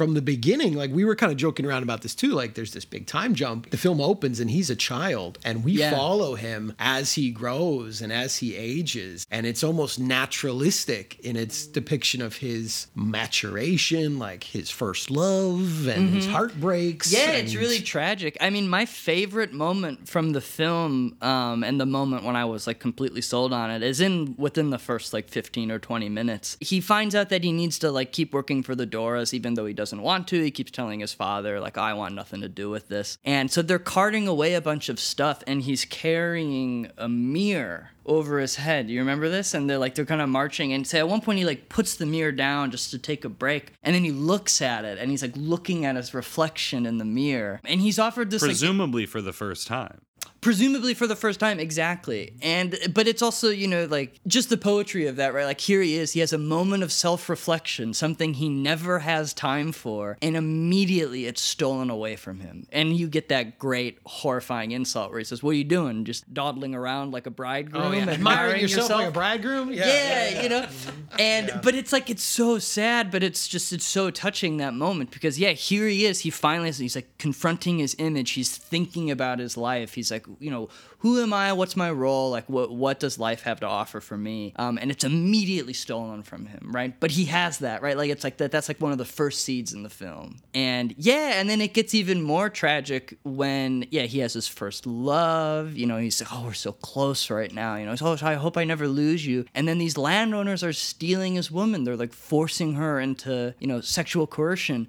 From the beginning like we were kind of joking around about this too like there's this big time jump the film opens and he's a child and we Yeah. follow him as he grows and as he ages and it's almost naturalistic in its depiction of his maturation like his first love and his heartbreaks Mm-hmm. Yeah, it's really tragic. I mean, my favorite moment from the film, um, and the moment when I was like completely sold on it, is in within the first like 15 or 20 minutes. He finds out that he needs to like keep working for the Doras, even though he doesn't want to. He keeps telling his father, like, I want nothing to do with this. And so they're carting away a bunch of stuff, and he's carrying a mirror over his head. You remember this? And they're like they're kind of marching and say at one point he like puts the mirror down just to take a break and then he looks at it and he's like looking at his reflection in the mirror. And he's offered this like Presumably for the first time. Presumably for the first time exactly. And but it's also you know like just the poetry of that right? Like here he is he has a moment of self-reflection something he never has time for and immediately it's stolen away from him. And you get that great horrifying insult where he says what are you doing? Just dawdling around like a bridegroom Oh, yeah. Admiring yourself like a bridegroom? yeah, Yeah, you know? Mm-hmm. And but it's like it's so sad but it's just it's so touching that moment because yeah here he is he finally he's like confronting his image he's thinking about his life he's like you know who am i? What's my role? Like what what does life have to offer for me? Um, and it's immediately stolen from him right? But he has that right? Like it's like that that's like one of the first seeds in the film. And yeah and then it gets even more tragic when yeah he has his first love you know he's like oh we're so close right now you know he's, oh i hope i never lose you. And then these landowners are stealing his woman. They're like forcing her into you know sexual coercion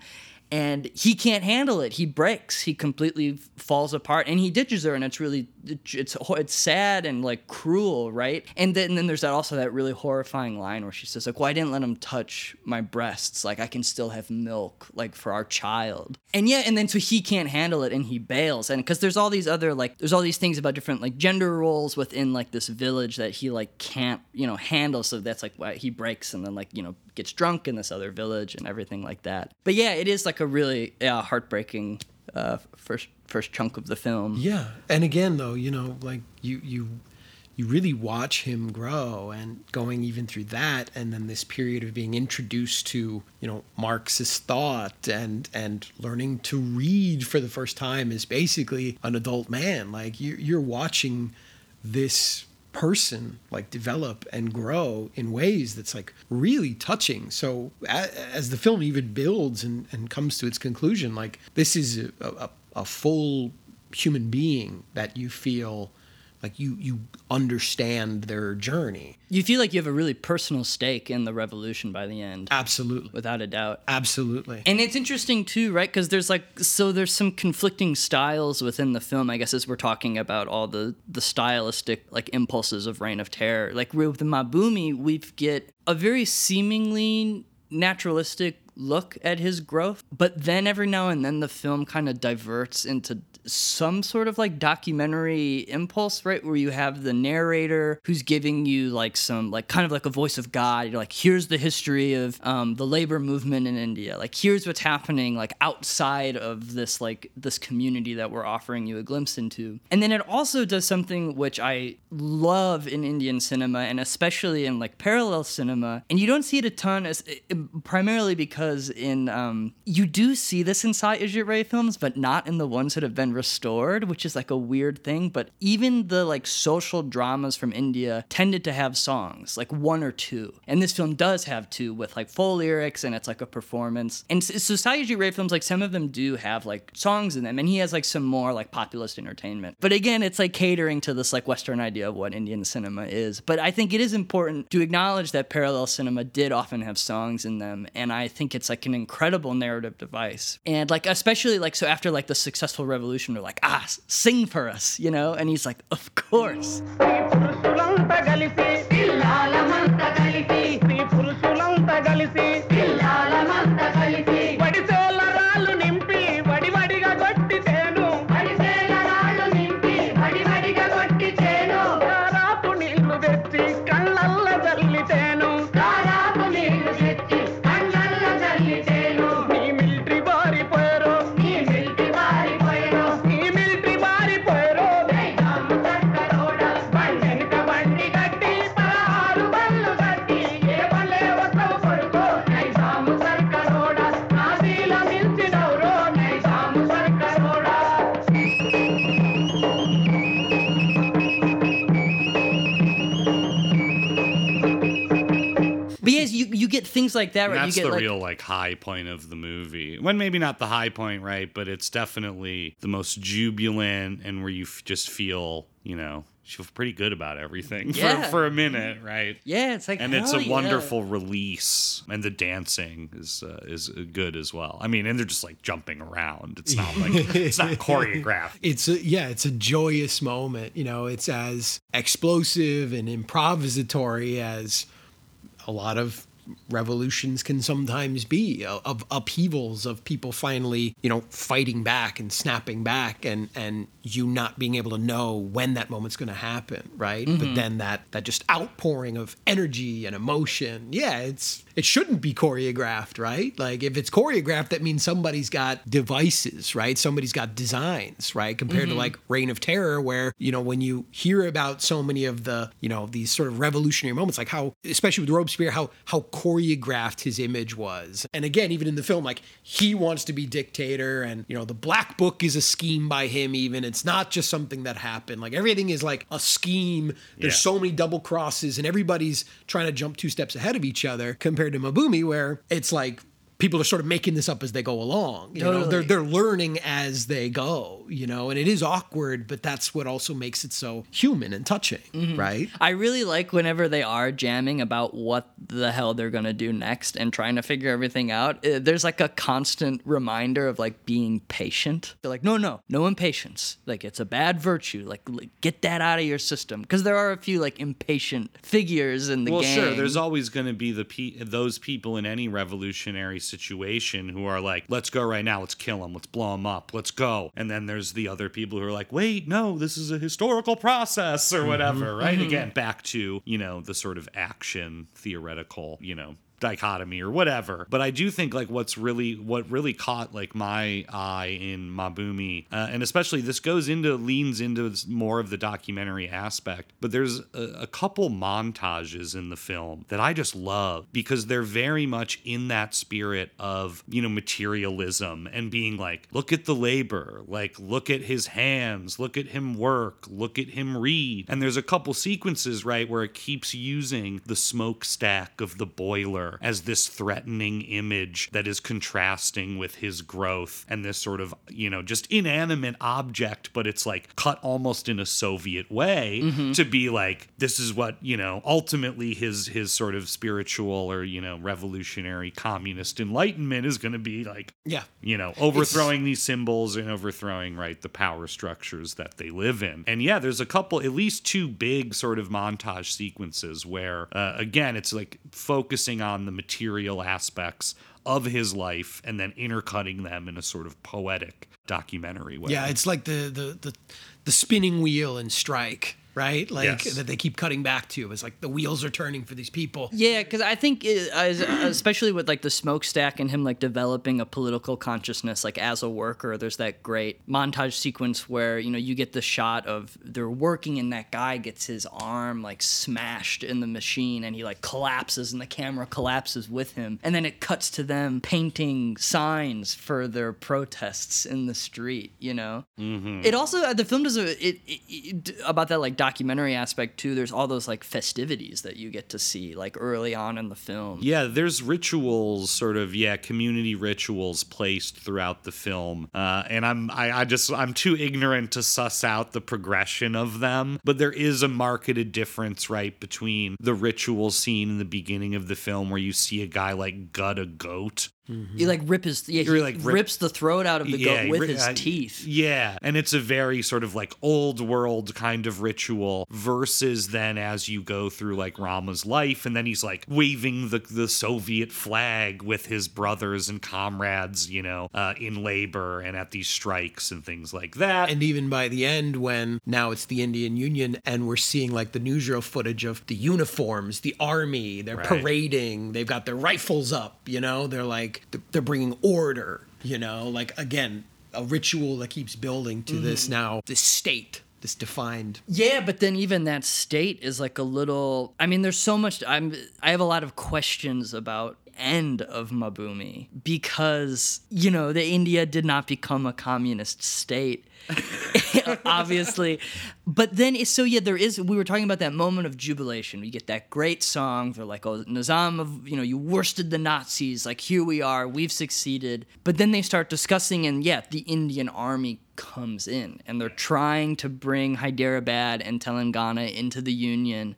and he can't handle it. He breaks. He completely falls apart, and he ditches her, and it's really it's it's sad and like cruel, right? And then, and then there's that also that really horrifying line where she says like, "Well, I didn't let him touch my breasts. Like I can still have milk, like for our child." And yeah, and then so he can't handle it, and he bails, and because there's all these other like there's all these things about different like gender roles within like this village that he like can't you know handle. So that's like why he breaks, and then like you know gets drunk in this other village and everything like that. But yeah, it is like a really yeah, heartbreaking uh, first first chunk of the film. Yeah, and again though, you know, like you you you really watch him grow and going even through that and then this period of being introduced to you know marxist thought and and learning to read for the first time is basically an adult man. Like you, you're watching this person like develop and grow in ways that's like really touching. So as the film even builds and, and comes to its conclusion like this is a, a, a full human being that you feel like you you understand their journey You feel like you have a really personal stake in the revolution by the end. Absolutely. Without a doubt. absolutely And it's interesting too, right? Because there's like so there's some conflicting styles within the film. I guess as we're talking about all the the stylistic like impulses of Reign of Terror. Like with the Maa Bhoomi, we get a very seemingly naturalistic look at his growth, but then every now and then the film kind of diverts into some sort of like documentary impulse, right? Where you have the narrator who's giving you like some, like kind of like a voice of God. You're like, here's the history of um, the labor movement in India. Like, here's what's happening like outside of this, like this community that we're offering you a glimpse into. And then it also does something which I love in Indian cinema and especially in like parallel cinema. And you don't see it a ton, as, primarily because in, um, you do see this in Satyajit Ray films, but not in the ones that have been restored, which is like a weird thing. But even the like social dramas from India tended to have songs, like one or two. And this film does have two with like full lyrics and it's like a performance. And so Ray films, like some of them do have like songs in them, and he has like some more like populist entertainment. But again, it's like catering to this like Western idea of what Indian cinema is. But I think it is important to acknowledge that parallel cinema did often have songs in them, and I think it's like an incredible narrative device. And like especially like so after like the successful revolution, we're like ah sing for us, you know, and he's like of course. Things like that, right? that's you get the like, real like high point of the movie. When maybe not the high point, right? But it's definitely the most jubilant and where you f- just feel, you know, she feel pretty good about everything Yeah. for, for a minute, right? Yeah, it's like and it's a yeah. wonderful release, and the dancing is uh, is good as well. I mean, and they're just like jumping around. It's not like it's not choreographed. It's a, yeah, it's a joyous moment. You know, it's as explosive and improvisatory as a lot of revolutions can sometimes be uh, of upheavals of people finally you know fighting back and snapping back and and you not being able to know when that moment's going to happen right but Mhm. then that that just outpouring of energy and emotion yeah it's it shouldn't be choreographed right? Like if it's choreographed that means somebody's got devices right? Somebody's got designs right? Compared Mhm. to like reign of terror where you know when you hear about so many of the you know these sort of revolutionary moments like how especially with robespierre how how choreographed his image was. And again even in the film like he wants to be dictator and you know the black book is a scheme by him even. It's not just something that happened. Like everything is like a scheme. There's Yeah. so many double crosses and everybody's trying to jump two steps ahead of each other compared to Maa Bhoomi where it's like people are sort of making this up as they go along you know they're they're learning as they go you know and it is awkward but that's what also makes it so human and touching Mm-hmm. right I really like whenever they are jamming about what the hell they're gonna do next and trying to figure everything out. Uh, There's like a constant reminder of like being patient. They're like, no, no, no impatience. Like it's a bad virtue. Like, like, get that out of your system. Because there are a few like impatient figures in the game. well, gang. sure. There's always going to be the pe- those people in any revolutionary situation who are like, "Let's go right now. Let's kill them. Let's blow them up. Let's go." And then there's the other people who are like, "Wait, no, this is a historical process or whatever." Right? Mhm. Again, back to you know the sort of action theoretical, you know dichotomy or whatever. But i do think like what's really what really caught like my eye in Maa Bhoomi uh, and especially this goes into leans into more of the documentary aspect but there's a, a couple montages in the film that i just love because they're very much in that spirit of you know materialism and being like look at the labor like look at his hands look at him work look at him read. And there's a couple sequences right where it keeps using the smokestack of the boiler as this threatening image that is contrasting with his growth and this sort of you know just inanimate object but it's like cut almost in a soviet way Mhm. to be like this is what you know ultimately his his sort of spiritual or you know revolutionary communist enlightenment is going to be like Yeah. you know overthrowing these symbols and overthrowing right the power structures that they live in and yeah there's a couple at least two big sort of montage sequences where uh, again it's like focusing on the material aspects of his life and then intercutting them in a sort of poetic documentary way. Yeah it's like the the the, the spinning wheel and strike right like Yes. that they keep cutting back to it's like the wheels are turning for these people Yeah, because I think, it, as, especially with like the smokestack and him like developing a political consciousness, like as a worker, there's that great montage sequence where you know you get the shot of they're working and that guy gets his arm like smashed in the machine and he like collapses and the camera collapses with him, and then it cuts to them painting signs for their protests in the street. You know, mm-hmm. it also uh, the film does a it, it, it about that like documentary aspect too. There's all those like festivities that you get to see like early on in the film. Yeah, there's rituals, sort of, yeah, community rituals placed throughout the film, uh, and I'm, I, I just, I'm too ignorant to suss out the progression of them. But there is a marketed difference, right, between the ritual scene in the beginning of the film where you see a guy like gut a goat. You like rip his yeah, he like rip- rips the throat out of the Yeah, goat with ri- his uh, teeth. Yeah, and it's a very sort of like old world kind of ritual versus then as you go through like Rama's life and then he's like waving the the Soviet flag with his brothers and comrades, you know, uh, in labor and at these strikes and things like that. and even by the end when now it's the indian union and we're seeing like the newsreel footage of the uniforms the army they're Right. parading they've got their rifles up you know they're like they're- they're bringing order you know like again a ritual that keeps building to this Mhm. now this state this defined Yeah, but then even that state is like a little. I mean, there's so much. I'm. I have a lot of questions about end of Maa Bhoomi because you know the India did not become a communist state. obviously. But then so yeah there is we were talking about that moment of jubilation. You get that great song. They're like oh nizam of you know you worsted the nazis. Like here we are. We've succeeded. But then they start discussing and yeah the indian army comes in and they're trying to bring hyderabad and telangana into the union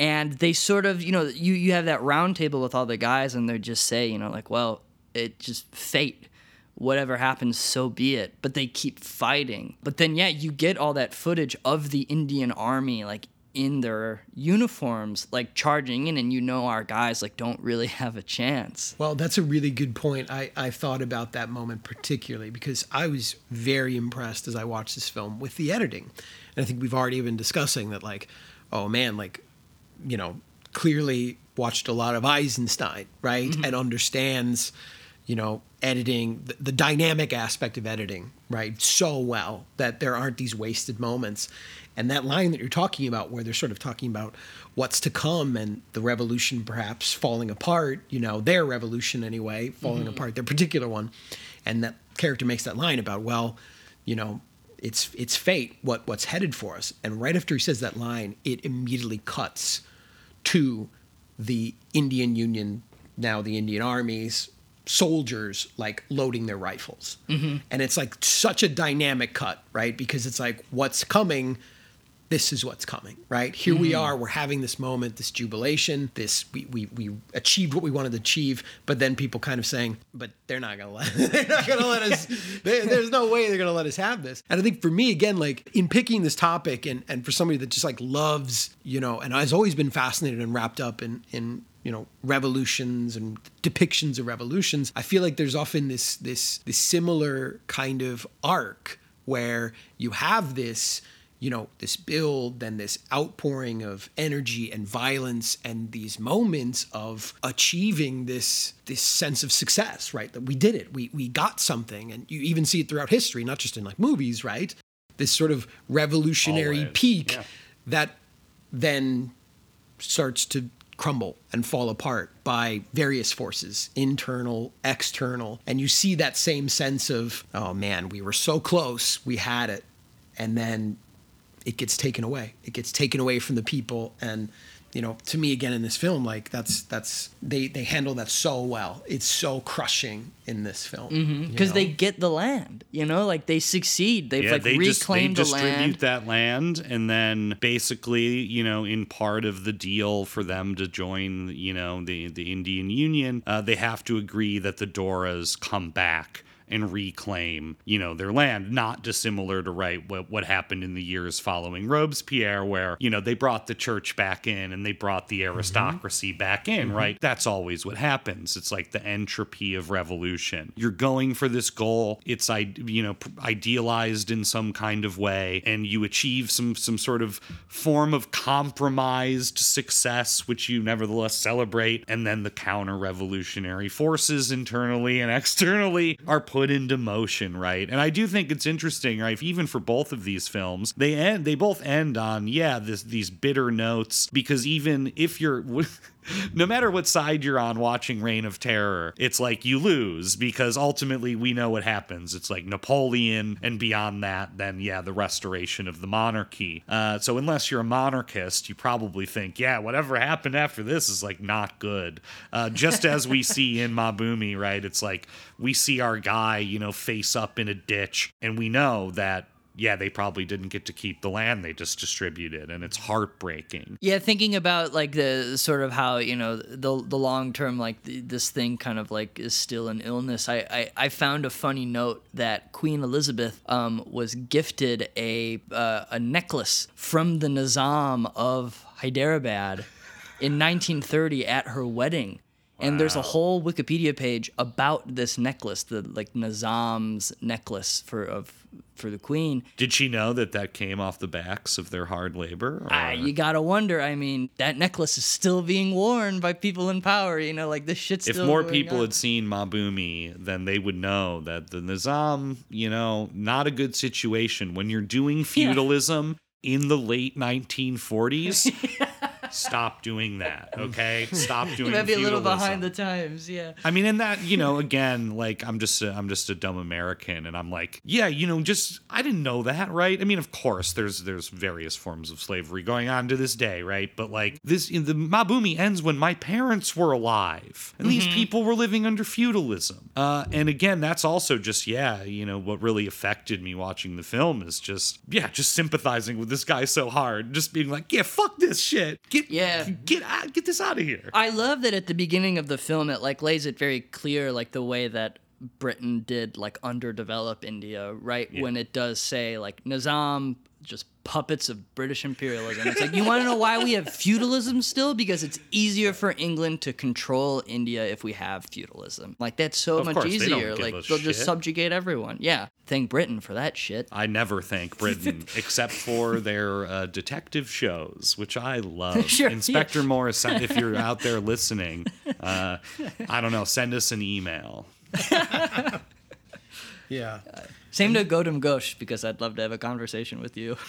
and they sort of you know you you have that round table with all the guys and they just say you know like well it just fate whatever happens so be it but they keep fighting but then yeah you get all that footage of the indian army like in their uniforms, like charging in, and you know our guys like don't really have a chance. Well, that's a really good point. I, I thought about that moment particularly because I was very impressed as I watched this film with the editing. And I think we've already been discussing that, like, oh man, like, you know, clearly watched a lot of Eisenstein, right? And understands, you know, editing, the, the dynamic aspect of editing, right? So well that there aren't these wasted moments. And that line that you're talking about, where they're sort of talking about what's to come and the revolution perhaps falling apart, you know, their revolution anyway, falling Mhm. apart, their particular one. And that character makes that line about, well, you know, it's it's fate, what what's headed for us. And right after he says that line, it immediately cuts to the Indian Union, now the Indian armies, soldiers like loading their rifles. Mhm. And it's like such a dynamic cut, right? Because it's like what's coming, this is what's coming, right? Here we Mhm. are, we're having this moment, this jubilation, this we, we we achieved what we wanted to achieve, but then people kind of saying, but they're not gonna let they're not gonna let us there- there's no way they're gonna let us have this. And I think for me, again, like in picking this topic and and for somebody that just like loves, you know, and has always been fascinated and wrapped up in in you know revolutions and depictions of revolutions i feel like there's often this this this similar kind of arc where you have this you know this build and this outpouring of energy and violence and these moments of achieving this this sense of success right that we did it we we got something and you even see it throughout history not just in like movies right this sort of revolutionary Always, peak yeah. that then starts to crumble and fall apart by various forces, internal, external. And you see that same sense of, oh man, we were so close, we had it. And then it gets taken away. It gets taken away from the people. And, you know, to me again in this film, like that's that's they they handle that so well. It's so crushing in this film. you Because know? they get the land, you know, like they succeed. They've yeah, like they just they reclaimed the distribute land. that land, and then basically, you know, in part of the deal for them to join, you know, the the Indian Union, uh, they have to agree that the Doras come back and reclaim, you know, their land. Not dissimilar to right what what happened in the years following Robespierre, where you know they brought the church back in and they brought the aristocracy back in. Mhm. Right, that's always what happens. It's like the entropy of revolution. You're going for this goal. It's i- you know idealized in some kind of way, and you achieve some some sort of form of compromised success, which you nevertheless celebrate. And then the counter revolutionary forces internally and externally are put into motion. Right, and I do think it's interesting. Right, even for both of these films, they end. They both end on yeah this these bitter notes because even if you're no matter what side you're on watching Reign of Terror, it's like you lose because ultimately we know what happens. It's like Napoleon, and beyond that, then yeah, the restoration of the monarchy. Uh, so unless you're a monarchist, you probably think, yeah, whatever happened after this is like not good. Uh, just as we see in Maa Bhoomi, right? It's like we see our guy, you know, face up in a ditch, and we know that. Yeah, they probably didn't get to keep the land they just distributed, and it's heartbreaking. Yeah, thinking about like the sort of how you know the the long term like th this thing kind of like is still an illness. I, I I found a funny note that Queen Elizabeth um was gifted a uh, a necklace from the Nizam of Hyderabad in 1930 at her wedding. And there's a whole Wikipedia page about this necklace, the like Nizam's necklace for of for the queen. Did she know that that came off the backs of their hard labor? or- Ah, you gotta wonder. I mean, that necklace is still being worn by people in power. You know, like this shit's if still. more people on. had seen Maa Bhoomi, then they would know that the Nizam, you know, not a good situation. When you're doing feudalism in the late 1940s, stop doing that, okay? Stop you doing might be a little behind the times. Yeah. I mean, and that you know, again, like I'm just a, I'm just a dumb American, and I'm like, yeah, you know, just I didn't know that, right? I mean, of course, there's there's various forms of slavery going on to this day, right? But like this, the Maa Bhoomi ends when my parents were alive, and these Mhm. people were living under feudalism. Uh, and again, that's also just yeah, you know, what really affected me watching the film is just yeah, just sympathizing with this guy so hard, just being like, yeah, fuck this shit, get yeah, get out, get this out of here. I love that at the beginning of the film, it like lays it very clear, like the way that Britain did like underdevelop India, right? Yeah. When it does say like Nizam just puppets of British imperialism. It's like you want to know why we have feudalism still because it's easier for England to control India if we have feudalism. Like that's so Of much course, they easier. give Like they'll just subjugate everyone. Yeah, thank Britain for that shit. I never thank Britain except for their uh, detective shows, which I love. Sure, Inspector Morse, if you're out there listening, uh, I don't know, send us an email. Yeah. Same to Gautam Ghose because I'd love to have a conversation with you.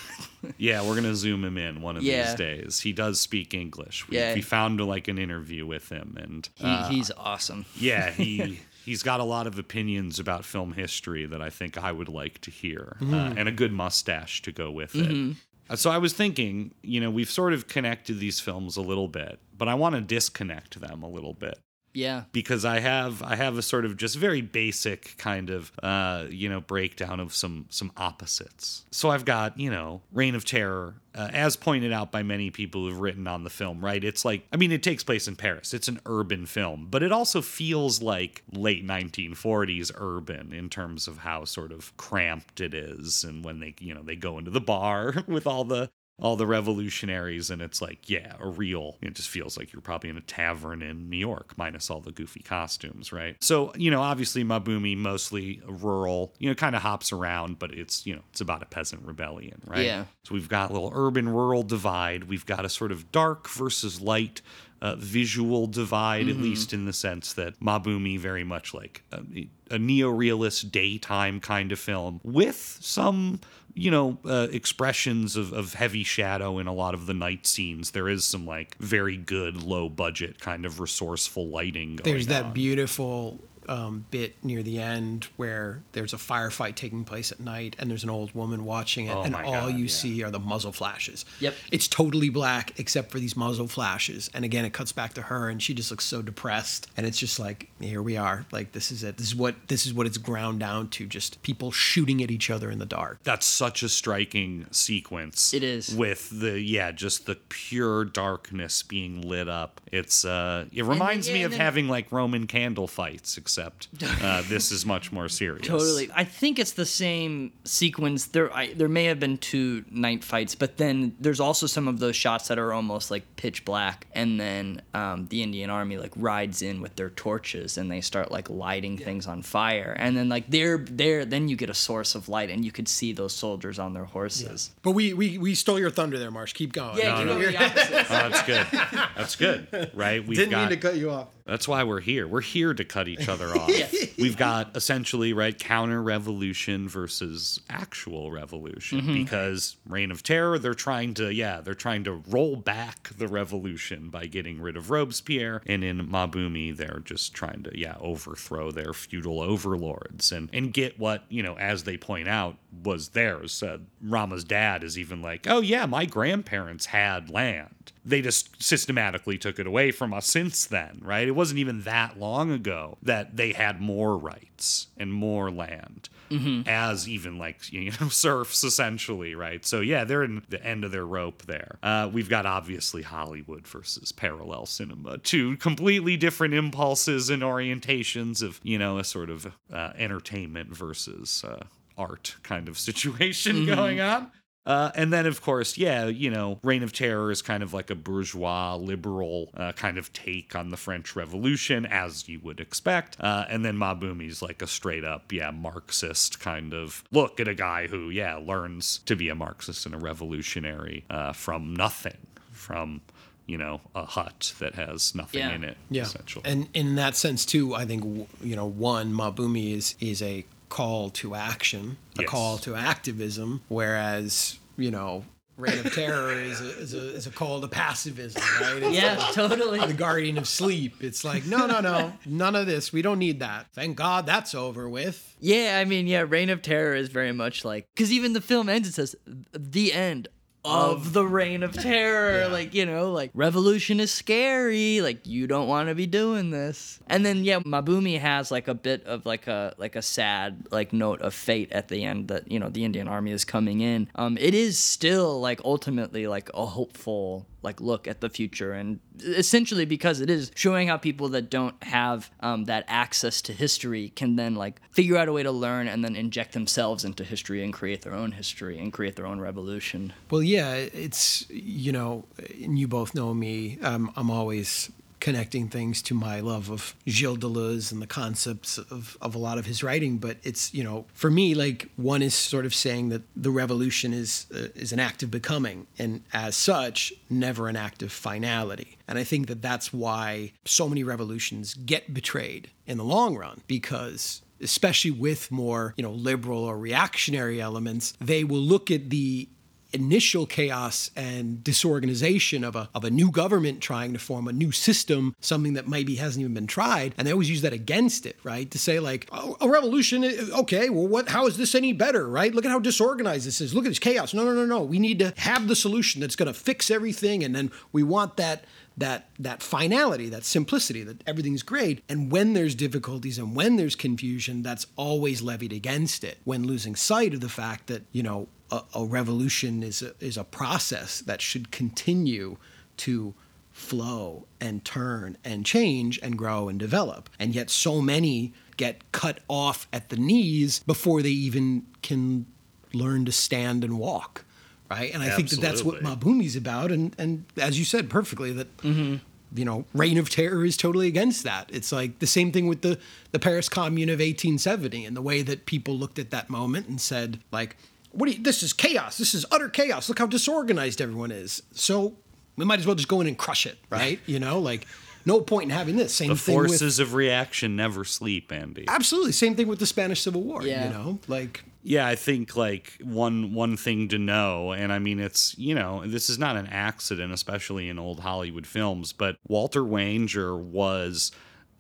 Yeah, we're gonna zoom him in one of Yeah. these days. He does speak English. We, Yeah. we found like an interview with him, and He, uh, he's awesome. yeah, he he's got a lot of opinions about film history that I think I would like to hear, uh, Mhm. and a good mustache to go with Mhm. it. Uh, So I was thinking, you know, we've sort of connected these films a little bit, but I want to disconnect them a little bit Yeah. because I have I have a sort of just very basic kind of uh, you know breakdown of some some opposites. So I've got you know Reign of Terror, uh, as pointed out by many people who've written on the film. Right? It's like I mean it takes place in Paris. It's an urban film, but it also feels like late 1940s urban in terms of how sort of cramped it is, and when they you know they go into the bar with all the all the revolutionaries and it's like yeah a real it just feels like you're probably in a tavern in new york minus all the goofy costumes right so you know obviously Maa Bhoomi mostly rural you know kind of hops around but it's you know it's about a peasant rebellion right Yeah. so we've got a little urban rural divide we've got a sort of dark versus light uh, visual divide, at Mhm. least in the sense that Maa Bhoomi very much like a, a neo-realist daytime kind of film with some you know uh, expressions of, of heavy shadow in a lot of the night scenes there is some like very good low budget kind of resourceful lighting going There's that on. beautiful um, bit near the end where there's a firefight taking place at night and there's an old woman watching it Oh and all God, you yeah. see are the muzzle flashes. Yep. It's totally black except for these muzzle flashes. And again, it cuts back to her and she just looks so depressed. And it's just like, here we are. Like this is it. This is what this is what it's ground down to. Just people shooting at each other in the dark. that's such a striking sequence It is. with the yeah just the pure darkness being lit up it's uh it reminds yeah, me and of then- having like roman candle fights except uh, this is much more serious Totally. I think it's the same sequence. There, I, there may have been two night fights, but then there's also some of those shots that are almost like pitch black, and then um, the Indian Army like rides in with their torches and they start like lighting things on fire, and then like they're there. Then you get a source of light, and you could see those soldiers on their horses. But we we, we stole your thunder there, Marsh. Keep going. Yeah, No, keep no. going the. Oh, that's good. That's good, right? We've Didn't got, mean to cut you off. That's why we're here. We're here to cut each other off. yeah. We've got essentially right counter revolution versus actual revolution Mhm. because Reign of Terror they're trying to yeah they're trying to roll back the revolution by getting rid of Robespierre and in Maa Bhoomi they're just trying to yeah overthrow their feudal overlords and and get what you know as they point out was theirs. Uh, Rama's dad is even like oh yeah my grandparents had land they just systematically took it away from us since then, right? It wasn't even that long ago that they had more rights and more land Mhm. as even like you know serfs essentially, right? So yeah, they're in the end of their rope there. Uh, we've got obviously Hollywood versus parallel cinema, two completely different impulses and orientations of you know a sort of uh, entertainment versus uh, art kind of situation Mhm. going on. Uh, and then, of course, yeah, you know, Reign of Terror is kind of like a bourgeois, liberal uh, kind of take on the French Revolution, as you would expect. Uh, and then Maa Bhoomi's like a straight up, yeah, Marxist kind of look at a guy who, yeah, learns to be a Marxist and a revolutionary uh, from nothing, from, you know, a hut that has nothing Yeah. in it, Yeah. essentially. And in that sense too, I think you know, one Maa Bhoomi is is a call to action, a Yes. call to activism, whereas you know. Reign of Terror is a, is, a, is a call to passivism, right? It's Yeah, like totally. The Guardian of Sleep. It's like, no, no, no, none of this. We don't need that. Thank God that's over with. Yeah, I mean, yeah, Reign of Terror is very much like because even the film ends. It says the end. Of the reign of terror. Like, you know, like revolution is scary. Like you don't want to be doing this. And then yeah, Maa Bhoomi has like a bit of like a like a sad like note of fate at the end that, you know, the Indian army is coming in. Um it is still like ultimately like a hopeful like look at the future and essentially because it is showing how people that don't have um, that access to history can then like figure out a way to learn and then inject themselves into history and create their own history and create their own revolution Well, yeah, it's you know, and you both know me. Um, I'm always connecting things to my love of Gilles Deleuze and the concepts of, of a lot of his writing. But it's you know, for me, like one is sort of saying that the revolution is uh, is an act of becoming, and as such, never an act of finality. And I think that that's why so many revolutions get betrayed in the long run because especially with more you know liberal or reactionary elements they will look at the initial chaos and disorganization of a, of a new government trying to form a new system, something that maybe hasn't even been tried. And they always use that against it, right? To say like, oh, a revolution, uh, okay, well, what, how is this any better, right? Look at how disorganized this is. Look at this chaos. No, no, no, no. We need to have the solution that's going to fix everything. And then we want that that that finality, that simplicity, that everything's great. And when there's difficulties and when there's confusion, that's always levied against it. When losing sight of the fact that you know a, a revolution is a, is a process that should continue to flow and turn and change and grow and develop. And yet so many get cut off at the knees before they even can learn to stand and walk right? And I think that that's what Maa Bhoomi's about, and and as you said perfectly, that mm-hmm. you know, Reign of Terror is totally against that. It's like the same thing with the the Paris Commune of 1870, and the way that people looked at that moment and said, like, what do you, this is chaos. This is utter chaos. Look how disorganized everyone is. So we might as well just go in and crush it, right? you know, like. No point in having this. Same the thing with forces of reaction never sleep, Andy. absolutely same thing with the Spanish Civil War. Yeah. You know, like Yeah, I think like one one thing to know, and I mean it's you know this is not an accident, especially in old Hollywood films, but Walter Wanger was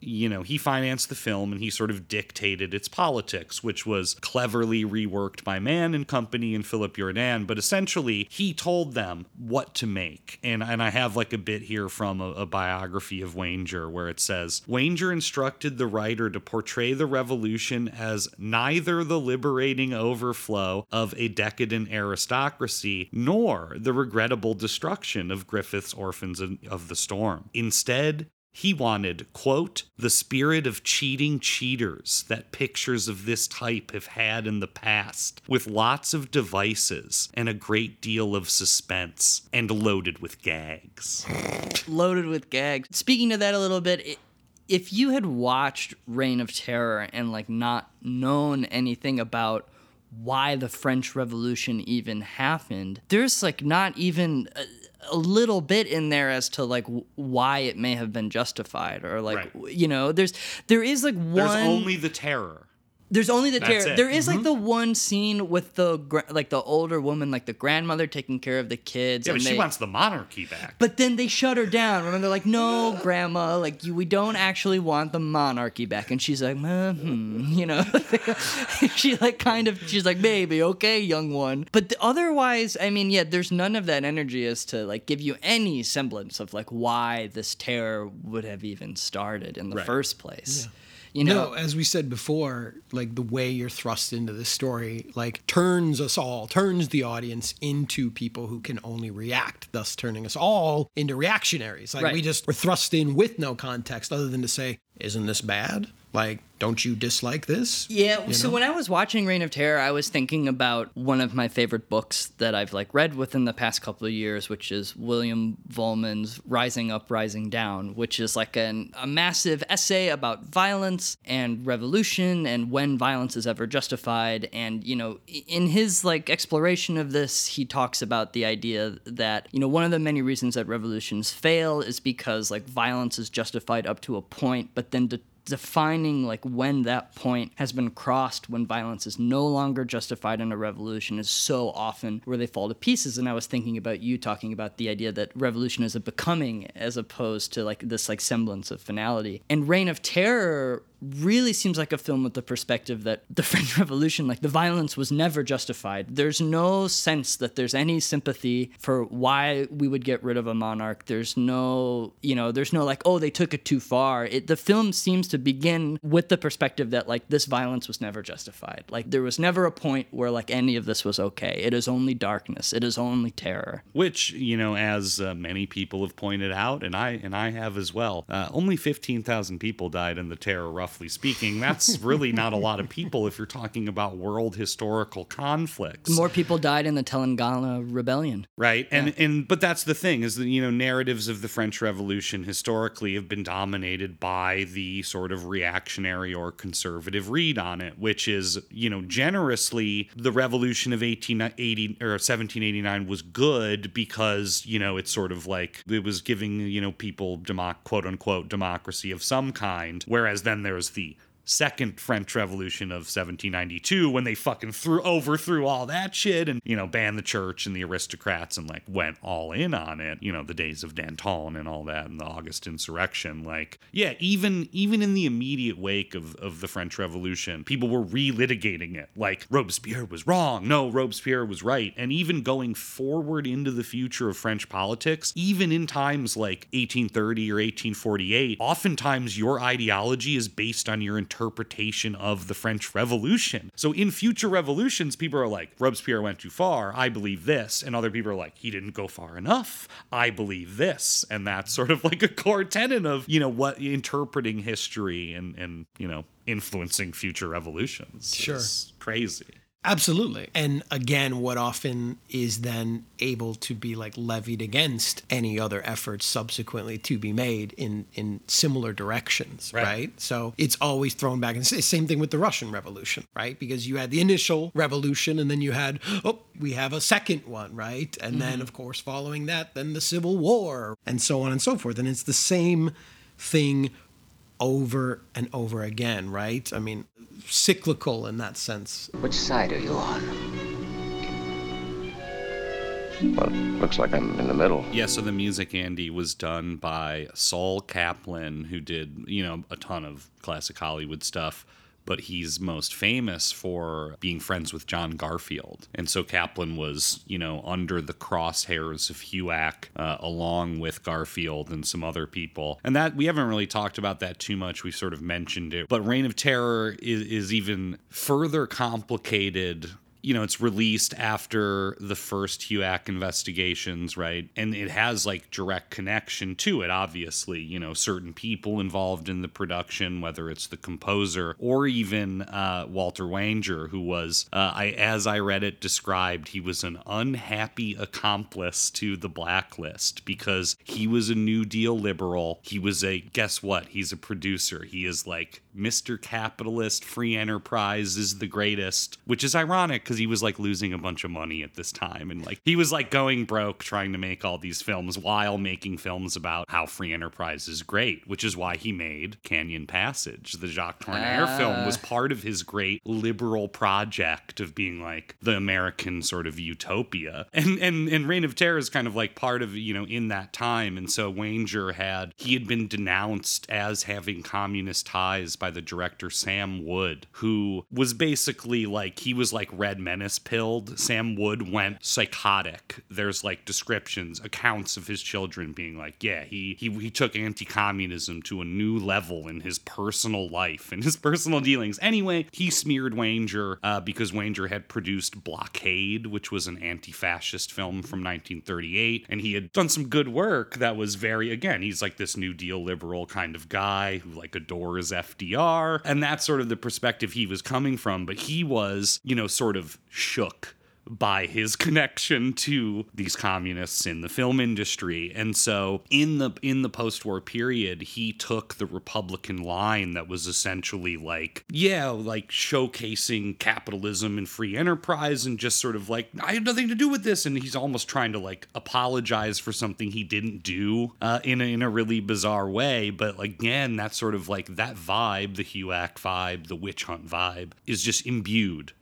you know, he financed the film and he sort of dictated its politics, which was cleverly reworked by Mann and Company and Philip Jordan. But essentially, he told them what to make. And and I have like a bit here from a, a biography of Wanger where it says Wanger instructed the writer to portray the revolution as neither the liberating overflow of a decadent aristocracy nor the regrettable destruction of Griffith's Orphans of the Storm. Instead, he wanted, quote, the spirit of cheating cheaters that pictures of this type have had in the past, with lots of devices and a great deal of suspense, and loaded with gags. loaded with gags. Speaking of that a little bit, i if you had watched Reign of Terror and like not known anything about why the French Revolution even happened, there's like not even uh, a, little bit in there as to like w- why it may have been justified or like Right. you know there's there is like one There's only the terror. There's only the That's terror. it. There is, Mhm. like the one scene with the gra- like the older woman, like the grandmother taking care of the kids. Yeah, and but she wants the monarchy back. But then they shut her down. Remember, they're like, "No, grandma, like you, we don't actually want the monarchy back." And she's like, "Uh, "Hmm," you know. she like kind of, she's like, "Maybe, okay, young one." But th- otherwise, I mean, yeah, there's none of that energy as to like give you any semblance of like why this terror would have even started in the Right. first place. You know, no, as we said before, like the way you're thrust into this story, like turns us all, turns the audience into people who can only react, thus turning us all into reactionaries. Like Right. we just were thrust in with no context other than to say, "Isn't this bad? Like, don't you dislike this?" Yeah, You so know? when I was watching Reign of Terror, I was thinking about one of my favorite books that I've like read within the past couple of years, which is William Vollmann's Rising Up, Rising Down, which is like an, a massive essay about violence and revolution and when violence is ever justified. And, you know, in his like exploration of this, he talks about the idea that, you know, one of the many reasons that revolutions fail is because like violence is justified up to a point, but then de- defining like when that point has been crossed when violence is no longer justified in a revolution is so often where they fall to pieces. And i was thinking about you talking about the idea that revolution is a becoming as opposed to like this like semblance of finality. And reign of terror really seems like a film with the perspective that the French Revolution, like the violence was never justified. There's no sense that there's any sympathy for why we would get rid of a monarch. There's no, you know, there's no like, oh, they took it too far. It, the film seems to begin with the perspective that like this violence was never justified. Like there was never a point where like any of this was okay. It is only darkness. It is only terror. Which, you know, as uh, many people have pointed out, and I and I have as well, uh, only 15,000 people died in the terror, roughly speaking. That's really not a lot of people if you're talking about world historical conflicts. More people died in the Telangana rebellion. Right. And and but that's the thing is that you know narratives of the French Revolution historically have been dominated by the sort of reactionary or conservative read on it, which is, you know, generously the revolution of 1880 or 1789 was good because, you know, it's sort of like it was giving, you know, people democ- quote unquote democracy of some kind, whereas then there's the second French Revolution of 1792 when they fucking threw overthrew all that shit and you know banned the church and the aristocrats and like went all in on it. You know the days of Danton and all that and the August insurrection. Like yeah, even even in the immediate wake of of the French Revolution, people were relitigating it. Like Robespierre was wrong. No, Robespierre was right. And even going forward into the future of French politics, even in times like 1830 or 1848, oftentimes your ideology is based on your interpretation of the French Revolution. So in future revolutions, people are like, Robespierre went too far. I believe this. And other people are like, he didn't go far enough. I believe this. And that's sort of like a core tenet of, you know, what interpreting history and, and you know, influencing future revolutions. Sure. It's crazy. Absolutely. And again, what often is then able to be like levied against any other efforts subsequently to be made in in similar directions, right? Right. So it's always thrown back. And same thing with the Russian Revolution, right? Because you had the initial revolution and then you had, oh, we have a second one, right? And then, Mhm. of course, following that, then the Civil War and so on and so forth. And it's the same thing over and over again, right? I mean, cyclical in that sense. Which side are you on? Well, looks like I'm in the middle. Yeah, so the music, Andy, was done by Sol Kaplan, who did, you know, a ton of classic Hollywood stuff. But he's most famous for being friends with John Garfield. And so Kaplan was, you know, under the crosshairs of HUAC, uh, along with Garfield and some other people. And that, we haven't really talked about that too much. We sort of mentioned it. But Reign of Terror is, is even further complicated you know, it's released after the first HUAC investigations, right? And it has like direct connection to it, obviously. You know, certain people involved in the production, whether it's the composer or even uh, Walter Wanger, who was, uh, I as I read it described, he was an unhappy accomplice to the blacklist because he was a New Deal liberal. He was a, guess what? He's a producer. He is like Mr. Capitalist, free enterprise is the greatest, which is ironic because he was like losing a bunch of money at this time. And like he was like going broke trying to make all these films while making films about how free enterprise is great, which is why he made Canyon Passage. The Jacques Tourneur Ah. film was part of his great liberal project of being like the American sort of utopia. And and and Reign of Terror is kind of like part of, you know, in that time. And so Wanger had he had been denounced as having communist ties by the director Sam Wood, who was basically like he was like red menace pilled. Sam Wood went psychotic. There's like descriptions, accounts of his children being like, yeah, he he, he took anti-communism to a new level in his personal life and his personal dealings. Anyway, he smeared Wanger uh, because Wanger had produced Blockade, which was an anti-fascist film from 1938, and he had done some good work that was very again, he's like this New Deal liberal kind of guy who like adores FDR, and that's sort of the perspective he was coming from. But he was, you know, sort of shook by his connection to these communists in the film industry. And so in the in the post-war period he took the republican line that was essentially like yeah like showcasing capitalism and free enterprise and just sort of like i have nothing to do with this. And he's almost trying to like apologize for something he didn't do uh, in, a, in a really bizarre way. But again that sort of like that vibe the huac vibe the witch hunt vibe is just imbued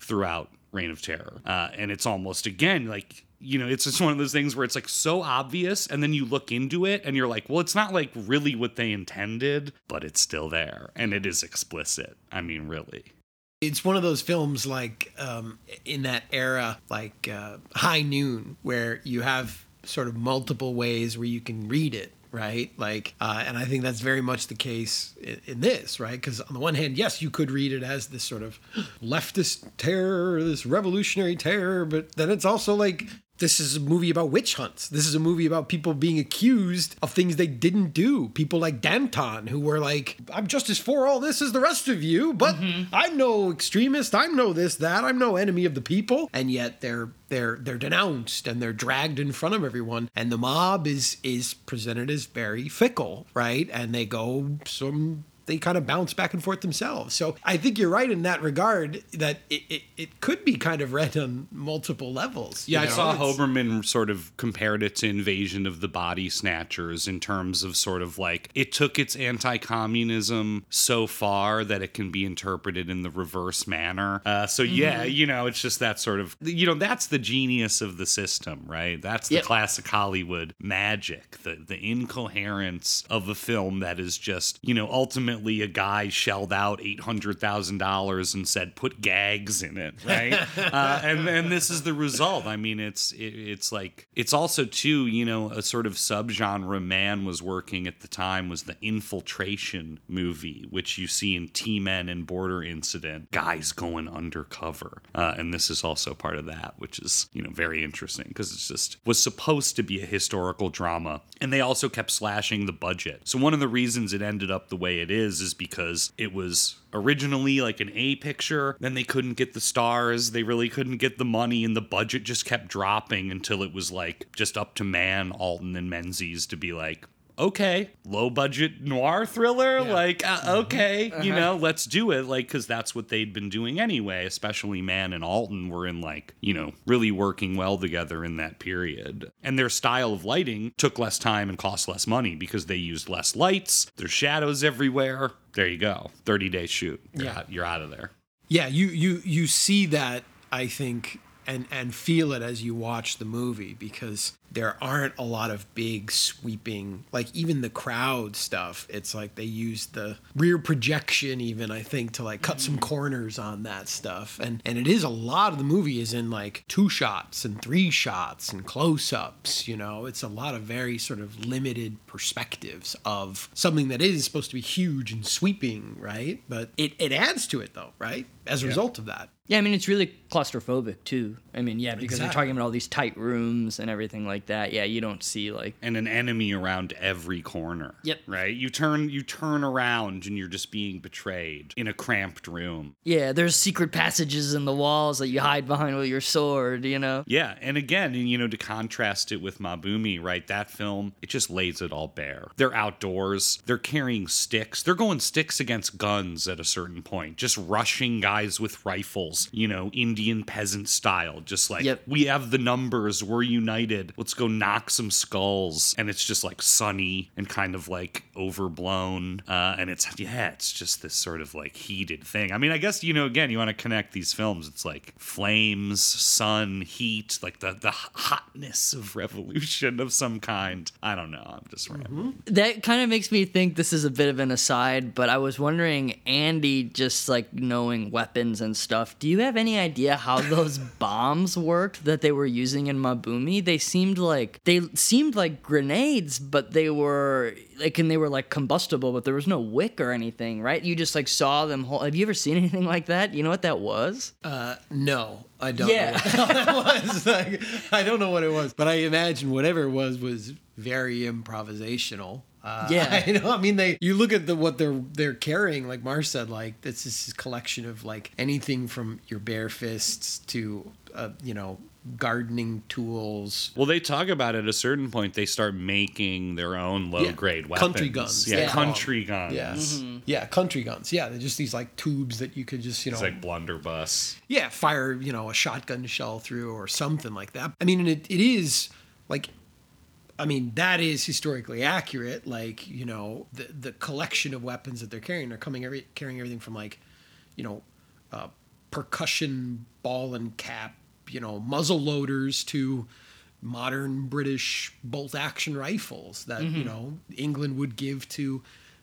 throughout Reign of Terror. Uh, and it's almost again like you know, it's just one of those things where it's like so obvious, and then you look into it and you're like, well, it's not like really what they intended, but it's still there and it is explicit. I mean, really. It's one of those films like um, in that era, like uh, High Noon, where you have sort of multiple ways where you can read it right? Like, uh, and I think that's very much the case in, in this, right? Because on the one hand, yes, you could read it as this sort of leftist terror, this revolutionary terror, but then it's also like this is a movie about witch hunts. This is a movie about people being accused of things they didn't do. People like Danton, who were like, I'm just as for all this as the rest of you, but mm-hmm. I'm no extremist. I'm no this, that. I'm no enemy of the people. And yet they're they're they're denounced and they're dragged in front of everyone. And the mob is is presented as very fickle, right? And they go some they kind of bounce back and forth themselves. So I think you're right in that regard that it, it, it could be kind of read on multiple levels. Yeah, you I saw It's- Hoberman sort of compared it to Invasion of the Body Snatchers in terms of sort of like it took its anti communism so far that it can be interpreted in the reverse manner. Uh, so, yeah, Mm-hmm. you know, it's just that sort of, you know, that's the genius of the system, right? That's the Yep. classic Hollywood magic, the, the incoherence of a film that is just, you know, ultimately a guy shelled out $800,000 and said, put gags in it, right? uh, and and this is the result. I mean, it's it, it's like it's also too, you know, a sort of subgenre Mann was working at the time was the infiltration movie, which you see in T Men and Border Incident, guys going undercover, uh, and this is also part of that, which is you know very interesting because it's just was supposed to be a historical drama, and they also kept slashing the budget. So one of the reasons it ended up the way it is is because it was originally like an A picture. Then they couldn't get the stars. They really couldn't get the money, and the budget just kept dropping until it was like just up to Mann, Alton, and Menzies to be like, okay, low budget noir thriller. Like, uh, okay, you know, let's do it. Like, because that's what they'd been doing anyway, especially Mann and Alton were in like, you know, really working well together in that period. And their style of lighting took less time and cost less money because they used less lights, there's shadows everywhere. There you go. 30 day shoot. You're, Yeah. out, you're out of there. Yeah, you you you see that I think and and feel it as you watch the movie because there aren't a lot of big sweeping like even the crowd stuff it's like they use the rear projection even i think to like cut some mm. corners on that stuff. And and it is a lot of the movie is in like two shots and three shots and close-ups you know? It's a lot of very sort of limited perspectives of something that is supposed to be huge and sweeping right? But it, it adds to it though right? As a result of that. Yeah, I mean it's really claustrophobic too. I mean, yeah, because they're talking about all these tight rooms and everything like that. Yeah, you don't see like and an enemy around every corner. Yep. Right? You turn you turn around and you're just being betrayed in a cramped room. yeah, there's secret passages in the walls that you hide behind with your sword. You know. Yeah, and again, you know, to contrast it with Maa Bhoomi, right? That film, it just lays it all bare. They're outdoors, they're carrying sticks, they're going sticks against guns at a certain point, just rushing guys with rifles, you know, Indian peasant style, just like, Yep. we have the numbers, we're united, let's go knock some skulls. And it's just like sunny and kind of like overblown. Uh, and it's, yeah, it's just this sort of like heated thing. I mean, I guess, you know, again, you want to connect these films, it's like flames, sun, heat, like the, the hotness of revolution of some kind. I don't know. I'm just rambling. That kind of makes me think this is a bit of an aside, but I was wondering, Andy, just like knowing weapons and stuff, do you have any idea how those bombs worked that they were using in Maa Bhoomi? They seemed like they seemed like grenades, but they were like and they were like combustible, but there was no wick or anything, right? You just like saw them. Hold- have you ever seen anything like that? You know what that was? Uh, no, I don't Yeah. know what that was. Like, I don't know what it was, but I imagine whatever it was was very improvisational. Uh, Yeah. you know. I mean, they. You look at the what they're they're carrying. Like Marsh said, like this is this collection of like anything from your bare fists to, uh, you know, gardening tools. Well, they talk about at a certain point they start making their own low grade weapons. Country guns. Yeah, they call 'em. country guns. Yes. Yeah, country guns. Yeah, they're just these like tubes that you could just you know It's like blunderbuss. yeah, fire, you know, a shotgun shell through or something like that. I mean, and it, it is like, I mean, that is historically accurate. Like, you know, the the collection of weapons that they're carrying, they're coming every carrying everything from like, you know, uh, percussion ball and cap, you know, muzzle loaders to, modern British bolt action rifles that you Mhm. know England would give to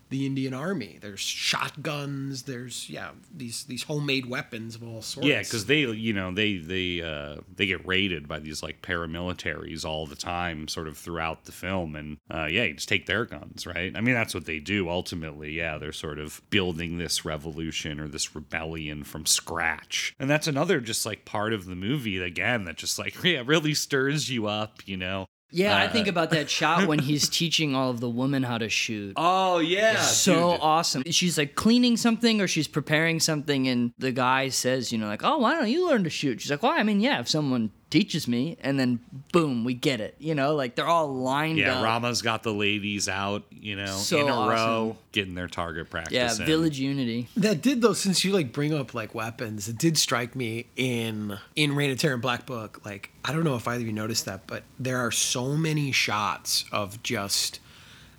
the Indian Army. There's shotguns. There's yeah these these homemade weapons of all sorts. Yeah, because they, you know, they they uh, they get raided by these like paramilitaries all the time, sort of throughout the film, and uh, yeah, you just take their guns, right? I mean, that's what they do ultimately. Yeah, they're sort of building this revolution or this rebellion from scratch, and that's another just like part of the movie again that just like yeah really stirs you up, you know. Yeah, I Uh, think about that shot when he's teaching all of the women how to shoot. Oh yeah, so dude. awesome. She's like cleaning something or she's preparing something, and the guy says, you know, like, oh, why don't you learn to shoot? She's like, well, I mean, yeah, if someone teaches me, and then boom, we get it. You know, like they're all lined up. Yeah, up. Rama's got the ladies out, you know, So in a row, getting their target practice. yeah, in. village unity. That did though, since you like bring up like weapons, it did strike me in in Reign of Terror and Black Book. Like I don't know if either of you noticed that, but there are so many shots of just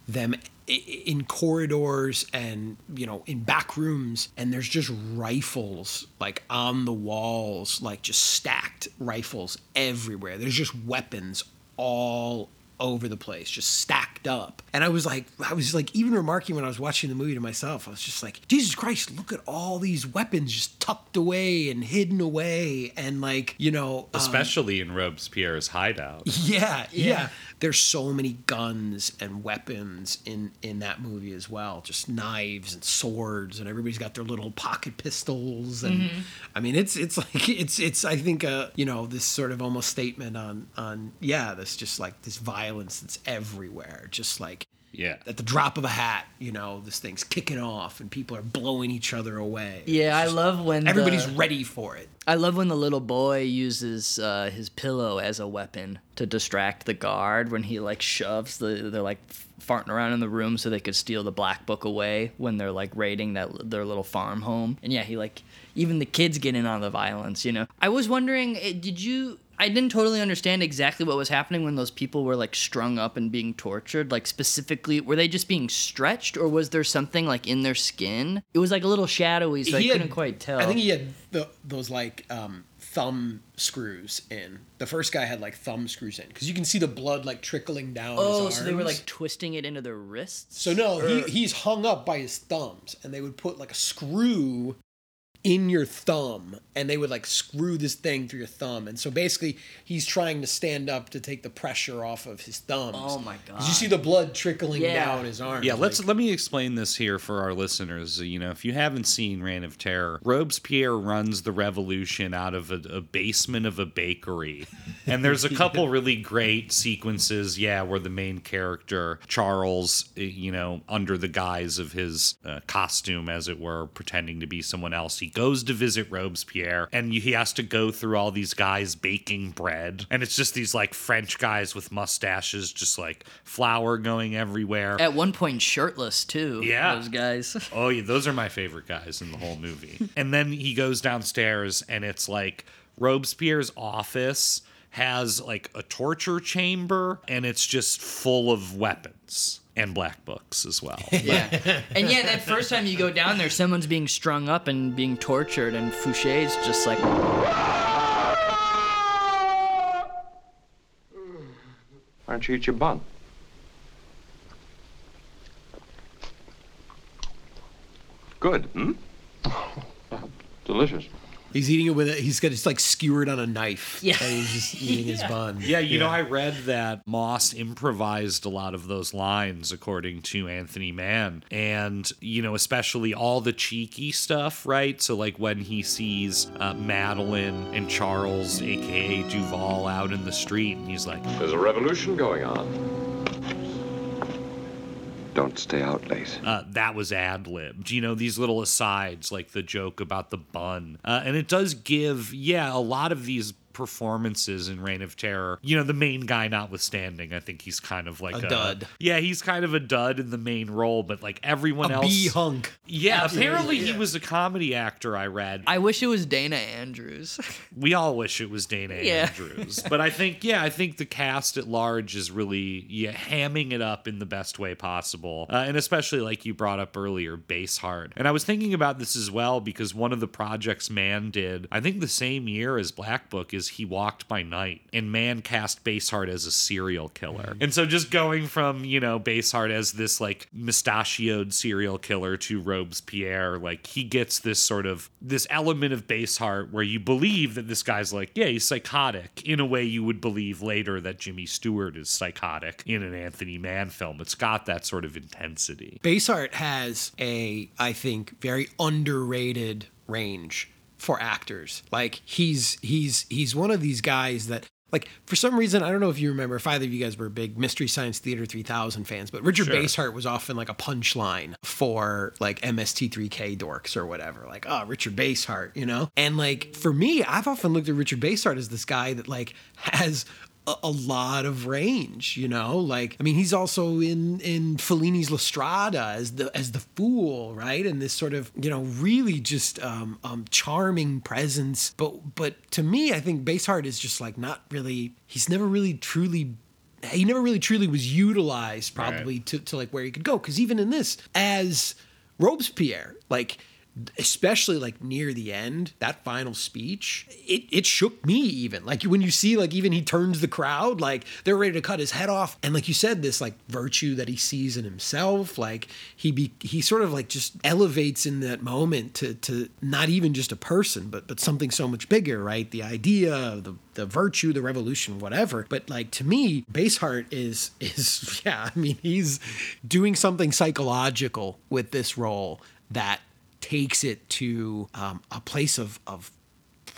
them i- i- in corridors and you know in back rooms, and there's just rifles like on the walls, like just stacked rifles everywhere. There's just weapons all over the place, just stacked up. And I was like, I was like, even remarking when I was watching the movie to myself, I was just like, Jesus Christ, look at all these weapons just tucked away and hidden away. And like, you know, um, especially in Robespierre's hideout. yeah, yeah, Yeah. There's so many guns and weapons in in that movie as well. Just knives and swords, and everybody's got their little pocket pistols. And Mhm. I mean, it's it's like it's it's I think uh you know this sort of almost statement on on yeah this just like this violence that's everywhere. Just like Yeah. at the drop of a hat, you know, this thing's kicking off and people are blowing each other away. Yeah, I love when Everybody's the- ready for it. I love when the little boy uses uh, his pillow as a weapon to distract the guard when he like shoves the they're like farting around in the room so they could steal the black book away when they're like raiding that their little farm home. And yeah, he like even the kids get in on the violence, you know. I was wondering, eh, did you I didn't totally understand exactly what was happening when those people were like strung up and being tortured. Like specifically, were they just being stretched, or was there something like in their skin? It was like a little shadowy, so I had- couldn't quite tell. I think he had the, those like um, thumb screws in. The first guy had like thumb screws in because you can see the blood like trickling down. Oh, so they were like twisting it into their wrists. So no, he, he's hung up by his thumbs, and they would put like a screw in your thumb, and they would like screw this thing through your thumb. And so basically, he's trying to stand up to take the pressure off of his thumbs. Oh my god! You see the blood trickling Yeah. down his arm. Yeah, let's let me explain this here for our listeners. Uh, you know, if you haven't seen Reign of Terror, Robespierre runs the revolution out of a, a basement of a bakery, and there's a couple really great sequences. Yeah, where the main character Charles, eh, you know, under the guise of his uh, costume, as it were, pretending to be someone else, he goes to visit Robespierre, and he has to go through all these guys baking bread, and it's just these like French guys with mustaches, just like flour going everywhere. At one point, shirtless too. Yeah. those guys. Oh, yeah, those are my favorite guys in the whole movie. and then he goes downstairs, and it's like Robespierre's office has like a torture chamber, and it's just full of weapons and black books as well. yeah, and yeah, that first time you go down there, someone's being strung up and being tortured, and Fouché's just like, Why don't you eat your bun? Good, hmm? Delicious. He's eating it with it. He's got it's like skewered on a knife. Yeah. and he's just eating his bun. Yeah, you know, I read that Moss improvised a lot of those lines, according to Anthony Mann. And, you know, especially all the cheeky stuff, right? So, like when he sees uh, Madeline and Charles, aka Duval, out in the street, and he's like, There's a revolution going on. Don't stay out late. uh, that was ad libbed. You know, these little asides, like the joke about the bun. Uh, and it does give, yeah, a lot of these performances in Reign of Terror. You know, the main guy notwithstanding, I think he's kind of like A dud. Yeah, he's kind of a dud in the main role, but like everyone A else. bee hunk. Yeah, Absolutely, apparently he was a comedy actor. I read. I wish it was Dana Andrews. we all wish it was Dana Yeah. Andrews, but I think yeah, I think the cast at large is really yeah hamming it up in the best way possible, uh, and especially like you brought up earlier, Basehart. And I was thinking about this as well because one of the projects Mann did, I think the same year as Black Book, is is he walked by night and Mann cast Basehart as a serial killer. Mm. And so just going from, you know, Basehart as this like mustachioed serial killer to Robespierre, like he gets this sort of this element of Basehart where you believe that this guy's like, yeah, he's psychotic in a way you would believe later that Jimmy Stewart is psychotic in an Anthony Mann film. It's got that sort of intensity. Basehart has a, I think, very underrated range for actors. Like he's he's he's one of these guys that like for some reason I don't know if you remember if either of you guys were big Mystery Science Theater 3000 fans, but Richard Sure. Basehart was often like a punchline for like MST3K dorks or whatever. Like, oh, Richard Basehart, you know? And like for me, I've often looked at Richard Basehart as this guy that like has a, a lot of range, you know. Like, I mean, he's also in in Fellini's La Strada as the as the fool, right? And this sort of, you know, really just um, um, charming presence. But but to me, I think Basehart is just like not really. He's never really truly. He never really truly was utilized, probably to to like where he could go. Because even in this, as Robespierre, like especially like near the end that final speech it, it shook me even. Like when you see like even he turns the crowd like they're ready to cut his head off. And like you said this like virtue that he sees in himself like he be he sort of like just elevates in that moment to to not even just a person but but something so much bigger right? The idea the the virtue the revolution whatever. But like to me basehart is is yeah i mean he's doing something psychological with this role that takes it to um, a place of of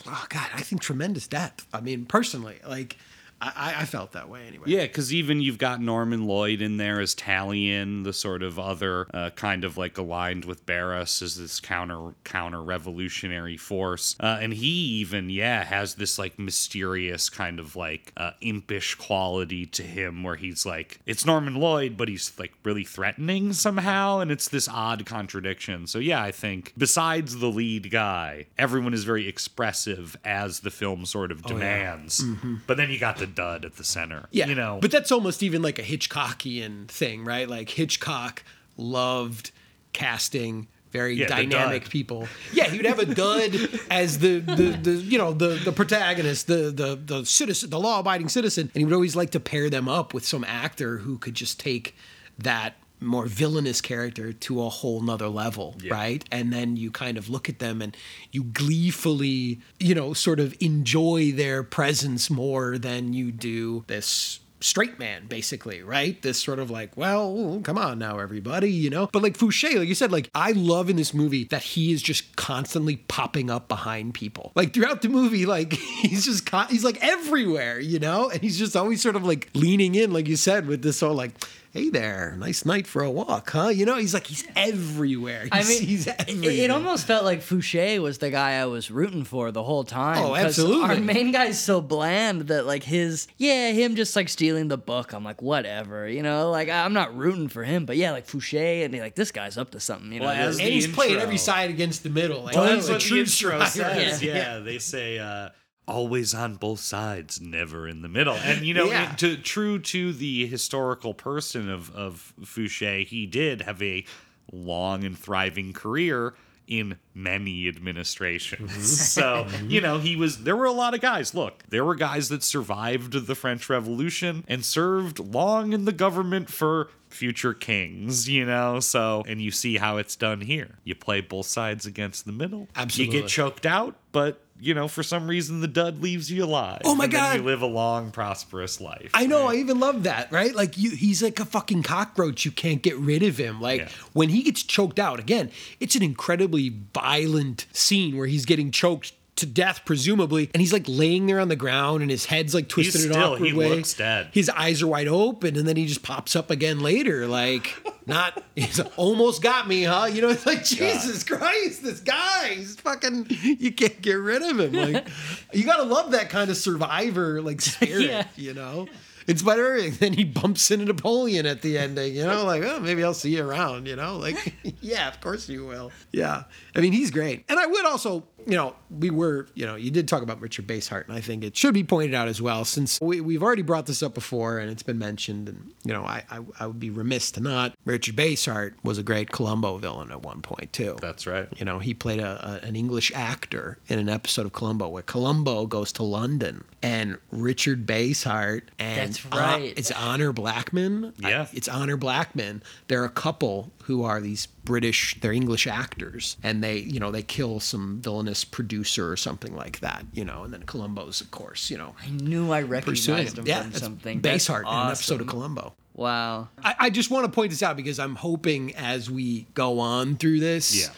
oh god i think tremendous depth. I mean personally like i i felt that way anyway Yeah, because even you've got Norman Lloyd in there as Tallien, the sort of other uh, kind of like aligned with Barras as this counter counter revolutionary force, uh, and he even yeah has this like mysterious kind of like uh, impish quality to him where he's like it's Norman Lloyd, but he's like really threatening somehow, and it's this odd contradiction. So yeah, I think besides the lead guy, everyone is very expressive as the film sort of Oh, yeah. demands. Mhm. But then you got the dud at the center. Yeah, you know. but that's almost even like a Hitchcockian thing, right? Like Hitchcock loved casting very Yeah, dynamic people. Yeah, he would have a dud as the, the the you know the the protagonist, the the the citizen, the law abiding citizen, and he would always like to pair them up with some actor who could just take that more villainous character to a whole nother level, right? And then you kind of look at them and you gleefully, you know, sort of enjoy their presence more than you do this straight man basically right? This sort of like well come on now everybody you know? But like fouché like you said like i love in this movie that he is just constantly popping up behind people. Like throughout the movie like he's just con- he's like everywhere you know? And he's just always sort of like leaning in like you said with this whole like hey there nice night for a walk huh you know he's like he's everywhere I mean, he's it, everywhere. it almost felt like Fouché was the guy I was rooting for the whole time. Oh, 'cause absolutely. Our main guy's so bland that like his, yeah, him just like stealing the book. I'm like, whatever, you know, like I'm not rooting for him, but yeah, like Fouché and they like this guy's up to something, you know. Well, as and the he's playing intro- every side against the middle like Well, he's that's a what true the intro striker. says. Yeah, they say uh, always on both sides, never in the middle. And you know, Yeah. to, true to the historical person of of Fouché, he did have a long and thriving career in many administrations. Mm-hmm. So, mm-hmm. you know, he was there were a lot of guys. Look, there were guys that survived the French Revolution and served long in the government for future kings, you know? So, and you see how it's done here. You play both sides against the middle. Absolutely. You get choked out, but you know, for some reason the dud leaves you alive. Oh my God. you live a long, prosperous life. I know. I even love that, right? Like you, he's like a fucking cockroach. You can't get rid of him. Like when he gets choked out again, it's an incredibly violent scene where he's getting choked to death, presumably, and he's like laying there on the ground, and his head's like twisted in an still- awkward he way. looks dead. His eyes are wide open, and then he just pops up again later, like not. He's almost got me, huh? You know, it's like Jesus Christ, this guy, he's fucking. You can't get rid of him. Like you gotta love that kind of survivor like spirit, Yeah. you know. It's better. And then he bumps into Napoleon at the ending, you know, like, oh, maybe I'll see you around, you know, like, yeah, of course you will. Yeah. I mean, he's great. And I would also, you know, we were, you know, you did talk about Richard Basehart, and I think it should be pointed out as well, since we, we've already brought this up before and it's been mentioned, and you know, I, I I would be remiss to not. Richard Basehart was a great Columbo villain at one point too. That's right. You know, he played a, a an English actor in an episode of Columbo where Columbo goes to London and Richard Basehart and That's uh, right. it's Honor Blackman. Yeah. I- it's Honor Blackman. They're a couple who are these British, they're English actors, and they, you know, they kill some villainous producer or something like that, you know, and then Columbo's, of course, you know, I knew I pursuing recognized him. him Yeah, from that's something. That's Basehart in an episode of. Columbo. Wow. I, I just want to point this out because I'm hoping as we go on through this, Yeah.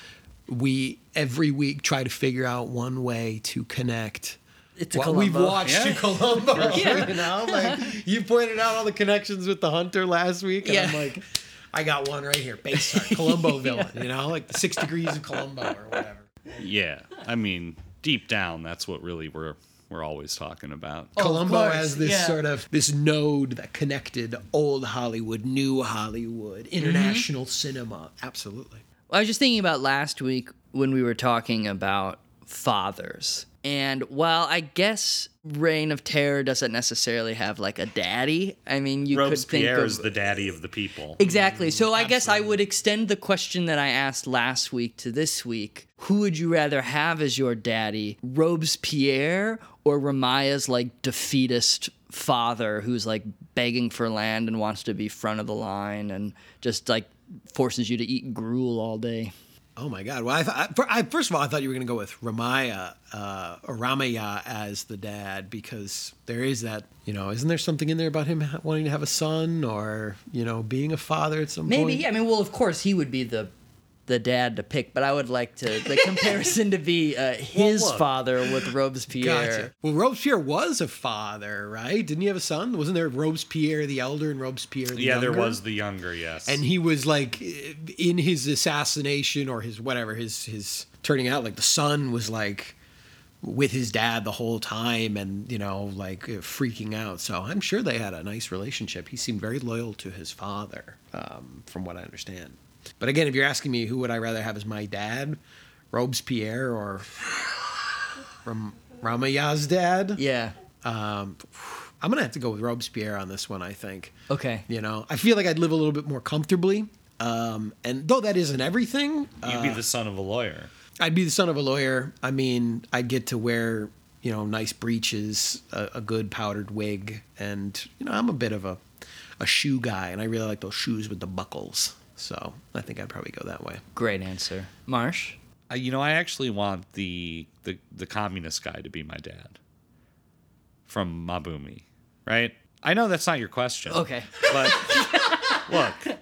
we every week try to figure out one way to connect. It's a what we've watched Yeah. to Columbo. You know, like you pointed out all the connections with the Hunter last week, and I'm like, I got one right here, Basehart, Columbo villain. You know, like the Six Degrees of Columbo or whatever. Yeah. I mean, deep down, that's what really we're we're always talking about. Columbo course, as this yeah. sort of this node that connected old Hollywood, new Hollywood, mm-hmm. international cinema. Absolutely. I was just thinking about last week when we were talking about fathers. And while I guess Reign of Terror doesn't necessarily have like a daddy, I mean, you could think Robespierre of is the daddy of the people. Exactly. So I guess I would extend the question that I asked last week to this week. Who would you rather have as your daddy? Robespierre or Ramaya's like defeatist father who's like begging for land and wants to be front of the line and just like forces you to eat gruel all day? Oh my God! Well, I, th- I, fir- I first of all, I thought you were going to go with Ramaya uh, or Ramaya as the dad because there is that. You know, isn't there something in there about him wanting to have a son or you know being a father at some Maybe. point? Maybe yeah. I mean, well, of course he would be the the dad to pick, but I would like to the comparison to be uh, his look. father with Robespierre. Gotcha. Well, Robespierre was a father, right? Didn't he have a son? Wasn't there Robespierre the elder and Robespierre the younger? yeah, there was the younger, yes. and he was like in his assassination or his whatever his his turning out like the son was like with his dad the whole time and you know like uh, freaking out so i'm sure they had a nice relationship he seemed very loyal to his father um, from what i understand but again if you're asking me who would i rather have as my dad robespierre or Ram- ramaya's dad Yeah. um, i'm gonna have to go with robespierre on this one i think Okay. you know, I feel like I'd live a little bit more comfortably. Um, and though that isn't everything, You'd be uh, the son of a lawyer. I'd be the son of a lawyer. I mean, I'd get to wear, you know, nice breeches, a, a good powdered wig, and you know, I'm a bit of a, a shoe guy, and I really like those shoes with the buckles. So I think I'd probably go that way. Great answer. Marsh? Uh, you know, I actually want the, the the communist guy to be my dad from Maa Bhoomi, right? I know that's not your question. Okay. But look,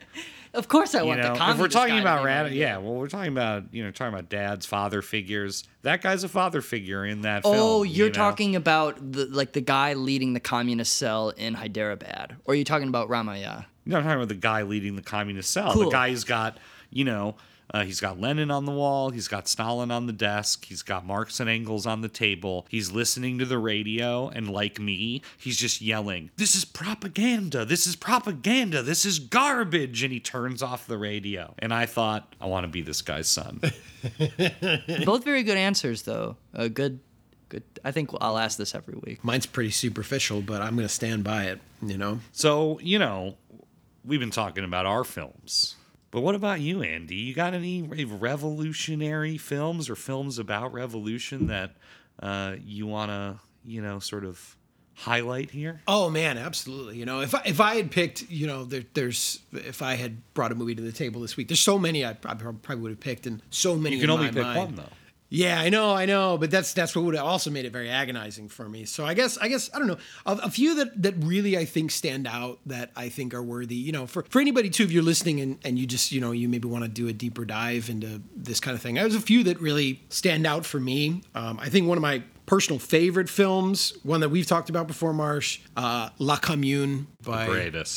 Of course I you want know, the if we're talking about rad- yeah, well, we're talking about you know talking about dads, father figures. That guy's a father figure in that oh, film. Oh, you're you know? talking about the like the guy leading the communist cell in Hyderabad, or are you talking about Ramaya? No, I'm talking about the guy leading the communist cell. Cool. The guy who's got, you know, uh, he's got Lenin on the wall, he's got Stalin on the desk, he's got Marx and Engels on the table. He's listening to the radio, and like me, he's just yelling, "This is propaganda! This is propaganda! This is garbage!" And he turns off the radio. And I thought, I want to be this guy's son. Both very good answers, though. A good, good. I think I'll ask this every week. Mine's pretty superficial, but I'm going to stand by it. You know, So, you know, we've been talking about our films. But what about you, Andy? You got any revolutionary films or films about revolution that uh, you want to, you know, sort of highlight here? Oh man, absolutely. You know, if I, if I had picked, you know, there, there's if I had brought a movie to the table this week, there's so many I, I probably would have picked, and so many. You can only pick mind. one, though. Yeah, I know, I know, but that's that's what would have also made it very agonizing for me. So I guess I guess I don't know a, a few that that really I think stand out that I think are worthy. You know, for for anybody too, if you're listening and and you just you know you maybe want to do a deeper dive into this kind of thing. There's a few that really stand out for me. Um, I think one of my personal favorite films, one that we've talked about before, Marsh, uh, La Commune by.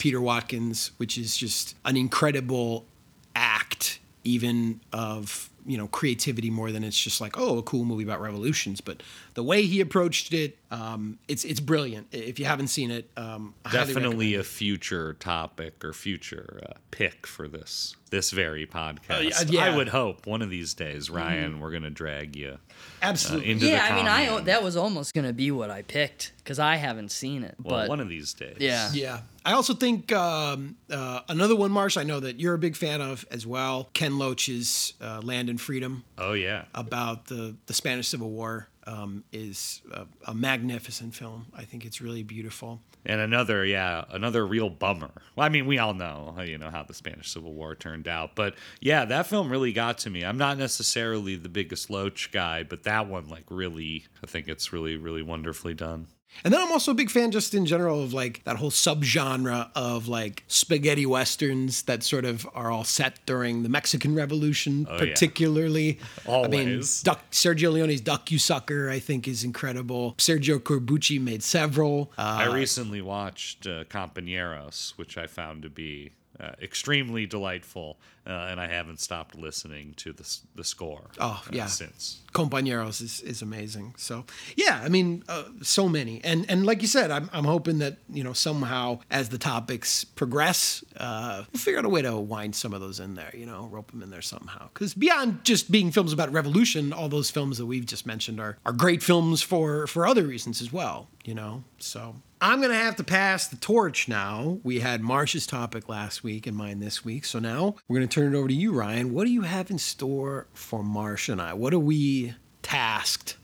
Peter Watkins, which is just an incredible act even of you know creativity more than it's just like oh a cool movie about revolutions. But the way he approached it, um, it's it's brilliant. If you haven't seen it, um, I Definitely a future topic or future uh, pick for this this very podcast. Uh, yeah. I would hope one of these days, Ryan, we're gonna drag you Absolutely. uh, into yeah, the I mean, I that was almost gonna be what I picked because I haven't seen it. Well, but one of these days. Yeah. Yeah. I also think um, uh, another one, Marsh, I know that you're a big fan of as well. Ken Loach's uh, Land and Freedom Oh yeah. about the, the Spanish Civil War um, is a, a magnificent film. I think it's really beautiful. And another, yeah, another real bummer. Well, I mean, we all know, you know, how the Spanish Civil War turned out, but yeah, that film really got to me. I'm not necessarily the biggest Loach guy, but that one, like, really, I think it's really, really wonderfully done. And then I'm also a big fan, just in general, of like that whole subgenre of like spaghetti westerns that sort of are all set during the Mexican Revolution, Oh, yeah. particularly. I mean, Duck, Sergio Leone's Duck You Sucker, I think, is incredible. Sergio Corbucci made several. Uh, I recently watched uh, Compañeros, which I found to be uh, extremely delightful, uh, and I haven't stopped listening to the, the score Oh, uh, yeah. since. Compañeros is, is amazing. So yeah, I mean, uh, so many, and and like you said, I'm I'm hoping that you know somehow as the topics progress, uh, we'll figure out a way to wind some of those in there. You know, rope them in there somehow. Because beyond just being films about revolution, all those films that we've just mentioned are are great films for for other reasons as well. You know, so. I'm going to have to pass the torch now. We had Marsh's topic last week and mine this week. So now we're going to turn it over to you, Ryan. What do you have in store for Marsh and I? What are we tasked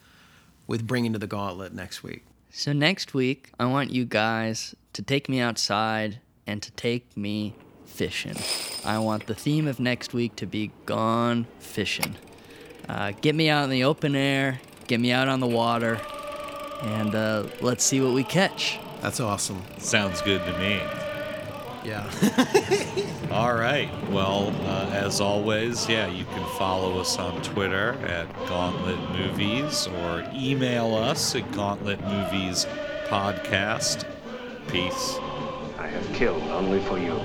with bringing to the gauntlet next week? So next week, I want you guys to take me outside and to take me fishing. I want the theme of next week to be gone fishing. Uh, get me out in the open air, get me out on the water, and uh, let's see what we catch. That's awesome. Sounds good to me. Yeah. All right. Well, uh, as always, yeah, you can follow us on Twitter at Gauntlet Movies or email us at Gauntlet Movies Podcast. Peace. I have killed only for you.